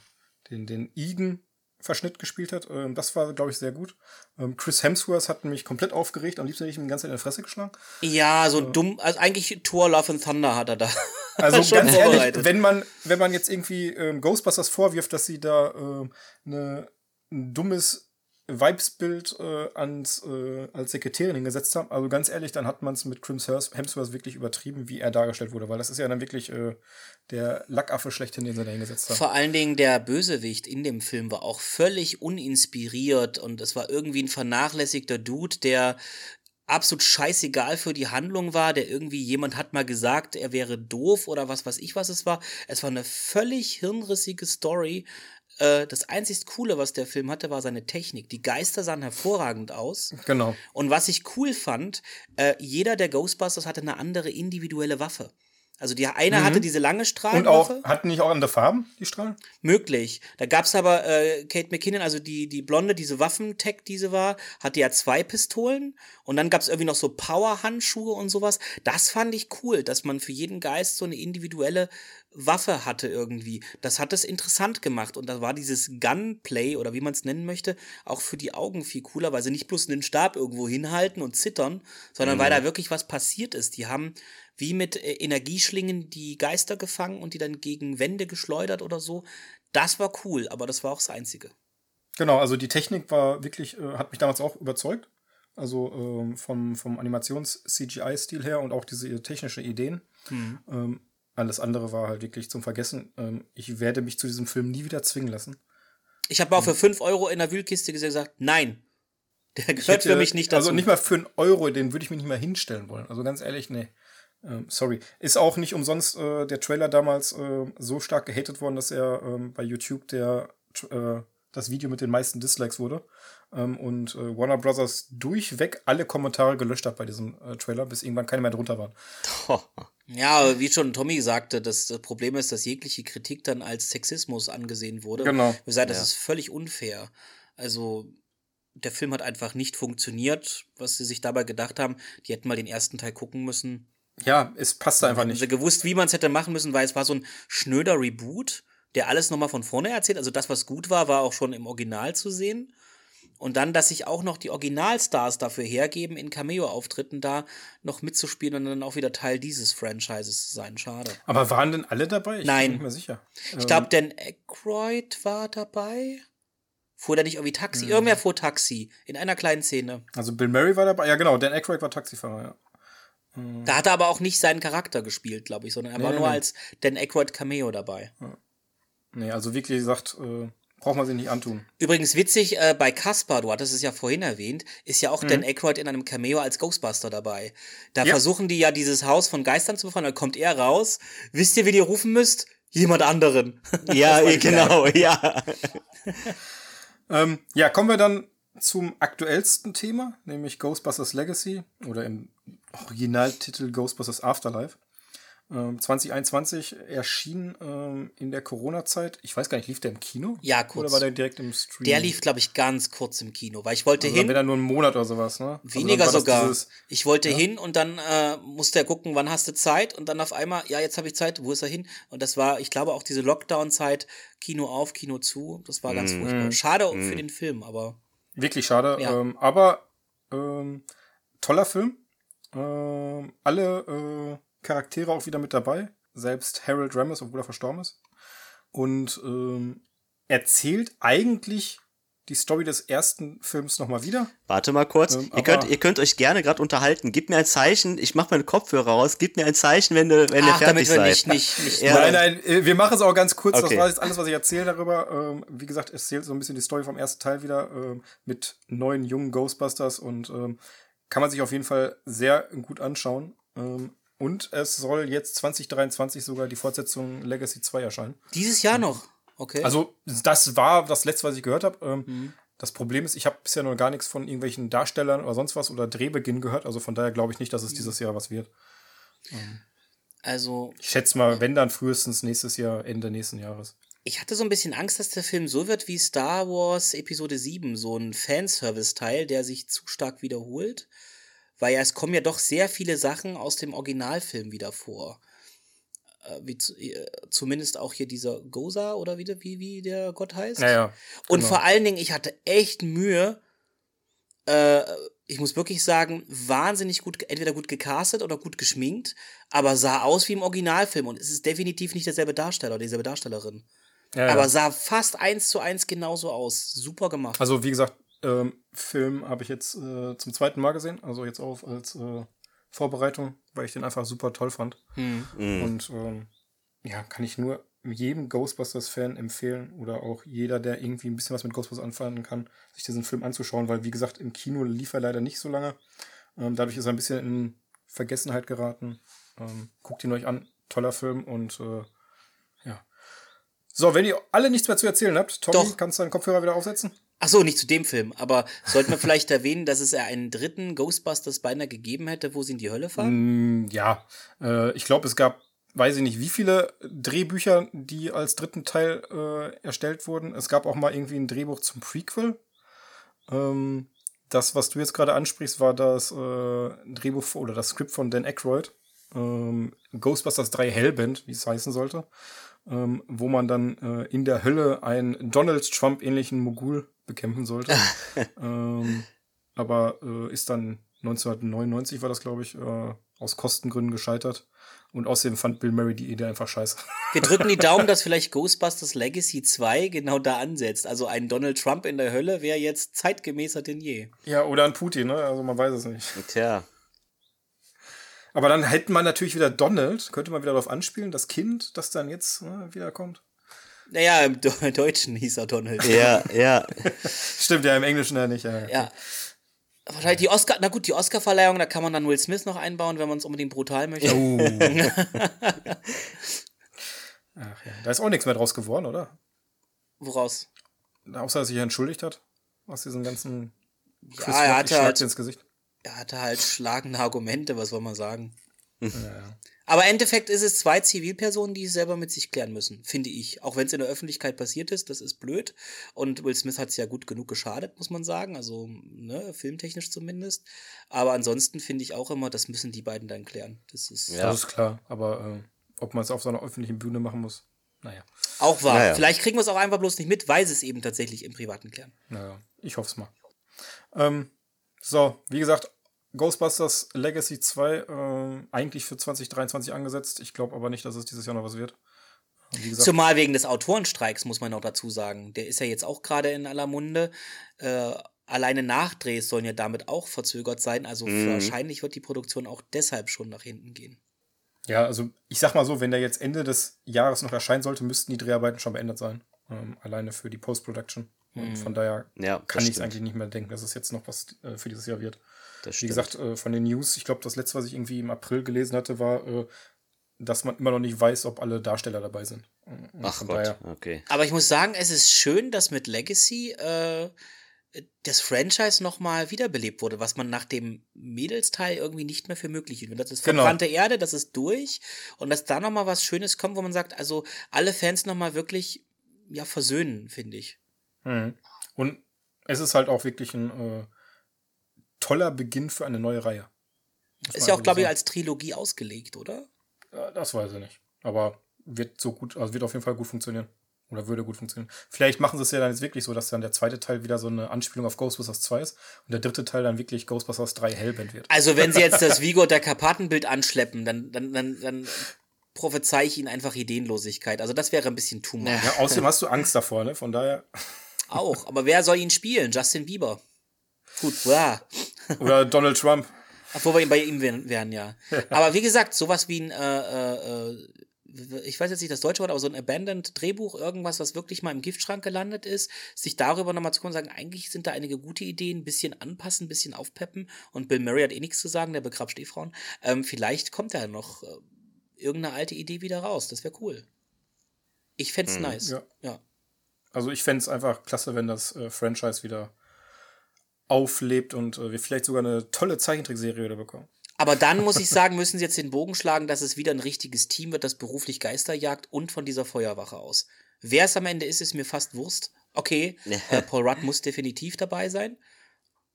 den, den Eden Verschnitt gespielt hat. Ähm, das war, glaube ich, sehr gut. Ähm, Chris Hemsworth hat mich komplett aufgeregt. Am liebsten hätte ich ihm die ganze Zeit in der Fresse geschlagen. Ja, so äh, dumm. Also eigentlich Thor Love and Thunder hat er da. Also ganz ehrlich, wenn man, wenn man jetzt irgendwie ähm, Ghostbusters vorwirft, dass sie da ähm, ne, ein dummes Vibesbild äh, ans, äh, als Sekretärin hingesetzt haben. Also ganz ehrlich, dann hat man es mit Chris Hemsworth wirklich übertrieben, wie er dargestellt wurde, weil das ist ja dann wirklich äh, der Lackaffe schlechthin, den sie da hingesetzt haben. Vor allen Dingen der Bösewicht in dem Film war auch völlig uninspiriert und es war irgendwie ein vernachlässigter Dude, der absolut scheißegal für die Handlung war, der irgendwie jemand hat mal gesagt, er wäre doof oder was weiß ich, was es war. Es war eine völlig hirnrissige Story, äh, das einzig Coole, was der Film hatte, war seine Technik. Die Geister sahen hervorragend aus. Genau. Und was ich cool fand, äh, jeder der Ghostbusters hatte eine andere individuelle Waffe. Also die eine mhm. hatte diese lange Strahlenwaffe. Und auch, hatten nicht auch andere Farben, die Strahlen? Möglich. Da gab es aber äh, Kate McKinnon, also die, die Blonde, diese Waffentech, die sie war, hatte ja zwei Pistolen. Und dann gab es irgendwie noch so Power-Handschuhe und sowas. Das fand ich cool, dass man für jeden Geist so eine individuelle Waffe hatte irgendwie. Das hat es interessant gemacht und da war dieses Gunplay oder wie man es nennen möchte, auch für die Augen viel cooler, weil sie nicht bloß einen Stab irgendwo hinhalten und zittern, sondern mhm. weil da wirklich was passiert ist. Die haben wie mit äh, Energieschlingen die Geister gefangen und die dann gegen Wände geschleudert oder so. Das war cool, aber das war auch das Einzige. Genau, also die Technik war wirklich, äh, hat mich damals auch überzeugt. Also ähm, vom, vom Animations-CGI-Stil her und auch diese technische Ideen. Hm. Ähm, alles andere war halt wirklich zum Vergessen. Ähm, ich werde mich zu diesem Film nie wieder zwingen lassen. Ich habe auch für 5 Euro in der Wühlkiste gesagt, nein. Der gehört hätte, für mich nicht dazu. Also nicht mal für einen Euro, den würde ich mich nicht mal hinstellen wollen. Also ganz ehrlich, nee. Ähm, sorry. Ist auch nicht umsonst äh, der Trailer damals äh, so stark gehatet worden, dass er ähm, bei YouTube der äh, das Video mit den meisten Dislikes wurde. Ähm, und äh, Warner Brothers durchweg alle Kommentare gelöscht hat bei diesem äh, Trailer, bis irgendwann keine mehr drunter waren. Ja, wie schon Tommy sagte, das, das, Problem ist, dass jegliche Kritik dann als Sexismus angesehen wurde. Genau. Wir sagen, das ja. ist völlig unfair. Also, der Film hat einfach nicht funktioniert, was sie sich dabei gedacht haben. Die hätten mal den ersten Teil gucken müssen. Ja, es passte einfach nicht. Sie gewusst, wie man es hätte machen müssen, weil es war so ein schnöder Reboot der alles nochmal von vorne erzählt. Also das, was gut war, war auch schon im Original zu sehen. Und dann, dass sich auch noch die Originalstars dafür hergeben, in Cameo-Auftritten da noch mitzuspielen und dann auch wieder Teil dieses Franchises zu sein. Schade. Aber waren denn alle dabei? Ich Nein. bin mehr sicher. Ich glaube, Dan Aykroyd war dabei. Fuhr der nicht irgendwie Taxi? Mhm. Irgendwer fuhr Taxi. In einer kleinen Szene. Also Bill Murray war dabei. Ja, genau. Dan Aykroyd war Taxifahrer, ja. Da hat er aber auch nicht seinen Charakter gespielt, glaube ich, sondern er nee, war nee, nur nee. als Dan Aykroyd Cameo dabei. Ja. Nee, also wirklich gesagt, äh, braucht man sich nicht antun. Übrigens witzig, äh, bei Caspar, du hattest es ja vorhin erwähnt, ist ja auch mhm. Dan Aykroyd in einem Cameo als Ghostbuster dabei. Da ja. versuchen die ja dieses Haus von Geistern zu befreien, dann kommt er raus. Wisst ihr, wen ihr rufen müsst? Jemand anderen. Ja, genau, ja. ähm, ja, kommen wir dann zum aktuellsten Thema, nämlich Ghostbusters Legacy oder im Originaltitel Ghostbusters Afterlife. 2021 ähm, erschien ähm, in der Corona-Zeit. Ich weiß gar nicht, lief der im Kino? Ja, kurz. Oder war der direkt im Stream? Der lief, glaube ich, ganz kurz im Kino, weil ich wollte also hin. Dann nur einen Monat oder sowas, ne? Also Weniger also sogar. Dieses, ich wollte ja? hin und dann äh, musste er gucken, wann hast du Zeit und dann auf einmal, ja, jetzt habe ich Zeit, wo ist er hin? Und das war, ich glaube, auch diese Lockdown-Zeit, Kino auf, Kino zu. Das war ganz mm. furchtbar. Schade mm. für den Film, aber. Wirklich schade. Ja. Ähm, aber ähm, toller Film. Ähm, alle äh, Charaktere auch wieder mit dabei. Selbst Harold Ramis, obwohl er verstorben ist. Und ähm, erzählt eigentlich die Story des ersten Films nochmal wieder. Warte mal kurz. Ähm, ihr, könnt, ihr könnt euch gerne gerade unterhalten. Gib mir ein Zeichen. Ich mache meine Kopfhörer raus. Gib mir ein Zeichen, wenn du, wenn Ach, ihr fertig damit seid. Nicht, nicht, nicht ja. Nein, nein, äh, wir machen es auch ganz kurz. Okay. Das war jetzt alles, was ich erzähle darüber. Ähm, wie gesagt, es erzählt so ein bisschen die Story vom ersten Teil wieder ähm, mit neuen jungen Ghostbusters und ähm, kann man sich auf jeden Fall sehr gut anschauen. Ähm, und es soll jetzt 2023 sogar die Fortsetzung Legacy 2 erscheinen. Dieses Jahr noch? Okay. Also, das war das letzte, was ich gehört habe. Ähm, mhm. Das Problem ist, ich habe bisher noch gar nichts von irgendwelchen Darstellern oder sonst was oder Drehbeginn gehört. Also von daher glaube ich nicht, dass es mhm. dieses Jahr was wird. Ähm, also. Ich schätze mal, wenn dann frühestens nächstes Jahr, Ende nächsten Jahres. Ich hatte so ein bisschen Angst, dass der Film so wird wie Star Wars Episode 7, so ein Fanservice-Teil, der sich zu stark wiederholt weil ja es kommen ja doch sehr viele Sachen aus dem Originalfilm wieder vor. Äh, wie zu, äh, zumindest auch hier dieser Goza oder wie, wie, wie der Gott heißt. Ja, ja, Und genau. vor allen Dingen, ich hatte echt Mühe, äh, ich muss wirklich sagen, wahnsinnig gut, entweder gut gecastet oder gut geschminkt, aber sah aus wie im Originalfilm und es ist definitiv nicht derselbe Darsteller oder dieselbe Darstellerin. Ja, aber sah fast eins zu eins genauso aus. Super gemacht. Also, wie gesagt, ähm, Film habe ich jetzt äh, zum zweiten Mal gesehen, also jetzt auch als äh, Vorbereitung, weil ich den einfach super toll fand. Mhm. Und ähm, ja, kann ich nur jedem Ghostbusters-Fan empfehlen oder auch jeder, der irgendwie ein bisschen was mit Ghostbusters anfangen kann, sich diesen Film anzuschauen, weil wie gesagt, im Kino lief er leider nicht so lange. Ähm, dadurch ist er ein bisschen in Vergessenheit geraten. Ähm, guckt ihn euch an, toller Film und äh, ja. So, wenn ihr alle nichts mehr zu erzählen habt, Tommy, Doch. kannst du deinen Kopfhörer wieder aufsetzen? Ach so, nicht zu dem Film, aber sollten wir vielleicht erwähnen, dass es ja einen dritten Ghostbusters beinahe gegeben hätte, wo sie in die Hölle fahren? Mm, ja, äh, ich glaube, es gab, weiß ich nicht, wie viele Drehbücher, die als dritten Teil äh, erstellt wurden. Es gab auch mal irgendwie ein Drehbuch zum Prequel. Ähm, das, was du jetzt gerade ansprichst, war das äh, Drehbuch oder das Skript von Dan Aykroyd. Ähm, Ghostbusters 3 Hellbent, wie es heißen sollte. Ähm, wo man dann äh, in der Hölle einen Donald Trump-ähnlichen Mogul bekämpfen sollte. ähm, aber äh, ist dann 1999 war das, glaube ich, äh, aus Kostengründen gescheitert. Und außerdem fand Bill Murray die Idee einfach scheiße. Wir drücken die Daumen, dass vielleicht Ghostbusters Legacy 2 genau da ansetzt. Also ein Donald Trump in der Hölle wäre jetzt zeitgemäßer denn je. Ja, oder ein Putin, ne? Also man weiß es nicht. Tja. Aber dann hätte man natürlich wieder Donald, könnte man wieder darauf anspielen, das Kind, das dann jetzt ne, wiederkommt. Naja, im Deutschen hieß er Donald. Ja, ja. Stimmt, ja, im Englischen ja nicht. Ja. ja. Wahrscheinlich die Oscar, na gut, die Oscar-Verleihung, da kann man dann Will Smith noch einbauen, wenn man es unbedingt brutal möchte. Oh. Ach ja, da ist auch nichts mehr draus geworden, oder? Woraus? Außer dass er sich entschuldigt hat aus diesem ganzen Chris ja, er hatte halt, ins Gesicht. Er hatte halt schlagende Argumente, was soll man sagen. Ja, ja. Aber im Endeffekt ist es zwei Zivilpersonen, die es selber mit sich klären müssen, finde ich. Auch wenn es in der Öffentlichkeit passiert ist, das ist blöd. Und Will Smith hat es ja gut genug geschadet, muss man sagen. Also, ne, filmtechnisch zumindest. Aber ansonsten finde ich auch immer, das müssen die beiden dann klären. Das ist, ja. das ist klar. Aber äh, ob man es auf so einer öffentlichen Bühne machen muss, naja. Auch wahr. Naja. Vielleicht kriegen wir es auch einfach bloß nicht mit, weil sie es eben tatsächlich im Privaten klären. Naja, ich hoffe es mal. Ähm, so, wie gesagt, Ghostbusters Legacy 2 äh, eigentlich für 2023 angesetzt. Ich glaube aber nicht, dass es dieses Jahr noch was wird. Gesagt, Zumal wegen des Autorenstreiks, muss man noch dazu sagen. Der ist ja jetzt auch gerade in aller Munde. Äh, alleine Nachdrehs sollen ja damit auch verzögert sein. Also mhm. wahrscheinlich wird die Produktion auch deshalb schon nach hinten gehen. Ja, also ich sag mal so, wenn der jetzt Ende des Jahres noch erscheinen sollte, müssten die Dreharbeiten schon beendet sein. Ähm, alleine für die Post-Production. Und mhm. von daher ja, kann ich es eigentlich nicht mehr denken, dass es jetzt noch was äh, für dieses Jahr wird. Wie gesagt, äh, von den News, ich glaube, das letzte, was ich irgendwie im April gelesen hatte, war, äh, dass man immer noch nicht weiß, ob alle Darsteller dabei sind. Und Ach Gott, daher. okay. Aber ich muss sagen, es ist schön, dass mit Legacy äh, das Franchise nochmal wiederbelebt wurde, was man nach dem Mädelsteil irgendwie nicht mehr für möglich hielt. Das ist genau. verbrannte genau. Erde, das ist durch und dass da nochmal was Schönes kommt, wo man sagt, also alle Fans nochmal wirklich ja, versöhnen, finde ich. Mhm. Und es ist halt auch wirklich ein äh, toller Beginn für eine neue Reihe. Ist ja auch, glaube ich, als Trilogie ausgelegt, oder? Ja, das weiß ich nicht. Aber wird so gut, also wird auf jeden Fall gut funktionieren. Oder würde gut funktionieren. Vielleicht machen sie es ja dann jetzt wirklich so, dass dann der zweite Teil wieder so eine Anspielung auf Ghostbusters 2 ist und der dritte Teil dann wirklich Ghostbusters 3 Hellband wird. Also wenn sie jetzt das Vigo der Karpatenbild anschleppen, dann, dann, dann, dann prophezei ich ihnen einfach Ideenlosigkeit. Also das wäre ein bisschen too much. Ja, außerdem hast du Angst davor, ne? Von daher. Auch, aber wer soll ihn spielen? Justin Bieber. Gut, wow. Oder Donald Trump. Obwohl wir bei ihm wären, ja. Aber wie gesagt, sowas wie ein, äh, äh, äh, ich weiß jetzt nicht das deutsche Wort, aber so ein Abandoned Drehbuch, irgendwas, was wirklich mal im Giftschrank gelandet ist, sich darüber nochmal zu kommen und sagen, eigentlich sind da einige gute Ideen, ein bisschen anpassen, ein bisschen aufpeppen und Bill Murray hat eh nichts zu sagen, der begrapscht eh Frauen. Ähm, vielleicht kommt da noch äh, irgendeine alte Idee wieder raus, das wäre cool. Ich fände es mhm. nice. Ja. ja. Also ich fände es einfach klasse, wenn das äh, Franchise wieder auflebt und äh, wir vielleicht sogar eine tolle Zeichentrickserie wieder bekommen. Aber dann muss ich sagen, müssen sie jetzt den Bogen schlagen, dass es wieder ein richtiges Team wird, das beruflich Geister jagt und von dieser Feuerwache aus. Wer es am Ende ist, ist mir fast Wurst. Okay, äh, Paul Rudd muss definitiv dabei sein.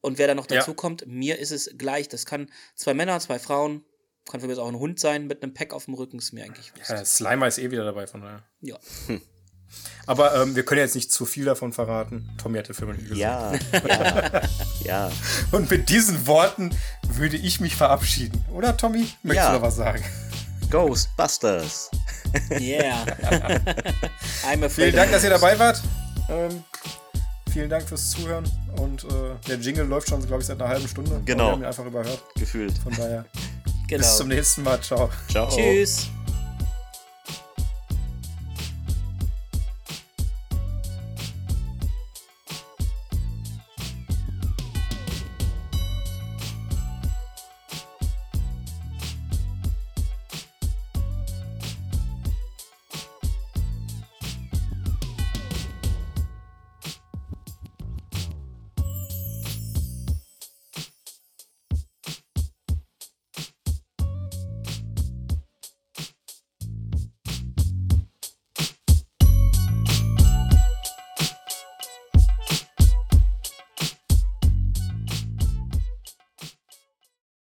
Und wer da noch dazu ja. kommt, mir ist es gleich. Das kann zwei Männer, zwei Frauen, kann für mich auch ein Hund sein mit einem Pack auf dem Rücken, ist mir eigentlich Wurst. Ja, Slimer ist eh wieder dabei, von daher. Ja. Aber ähm, wir können jetzt nicht zu viel davon verraten. Tommy hat den Film nicht gesehen. Ja, ja, ja. Und mit diesen Worten würde ich mich verabschieden. Oder, Tommy? Möchtest ja. du noch was sagen? Ghostbusters. Yeah. I'm afraid Vielen Dank, dass ihr dabei wart. Ähm, vielen Dank fürs Zuhören. Und äh, der Jingle läuft schon, glaube ich, seit einer halben Stunde. Genau. Wir haben ihn einfach überhört. Gefühlt. Von daher. Genau. Bis zum nächsten Mal. Ciao. Ciao. Tschüss.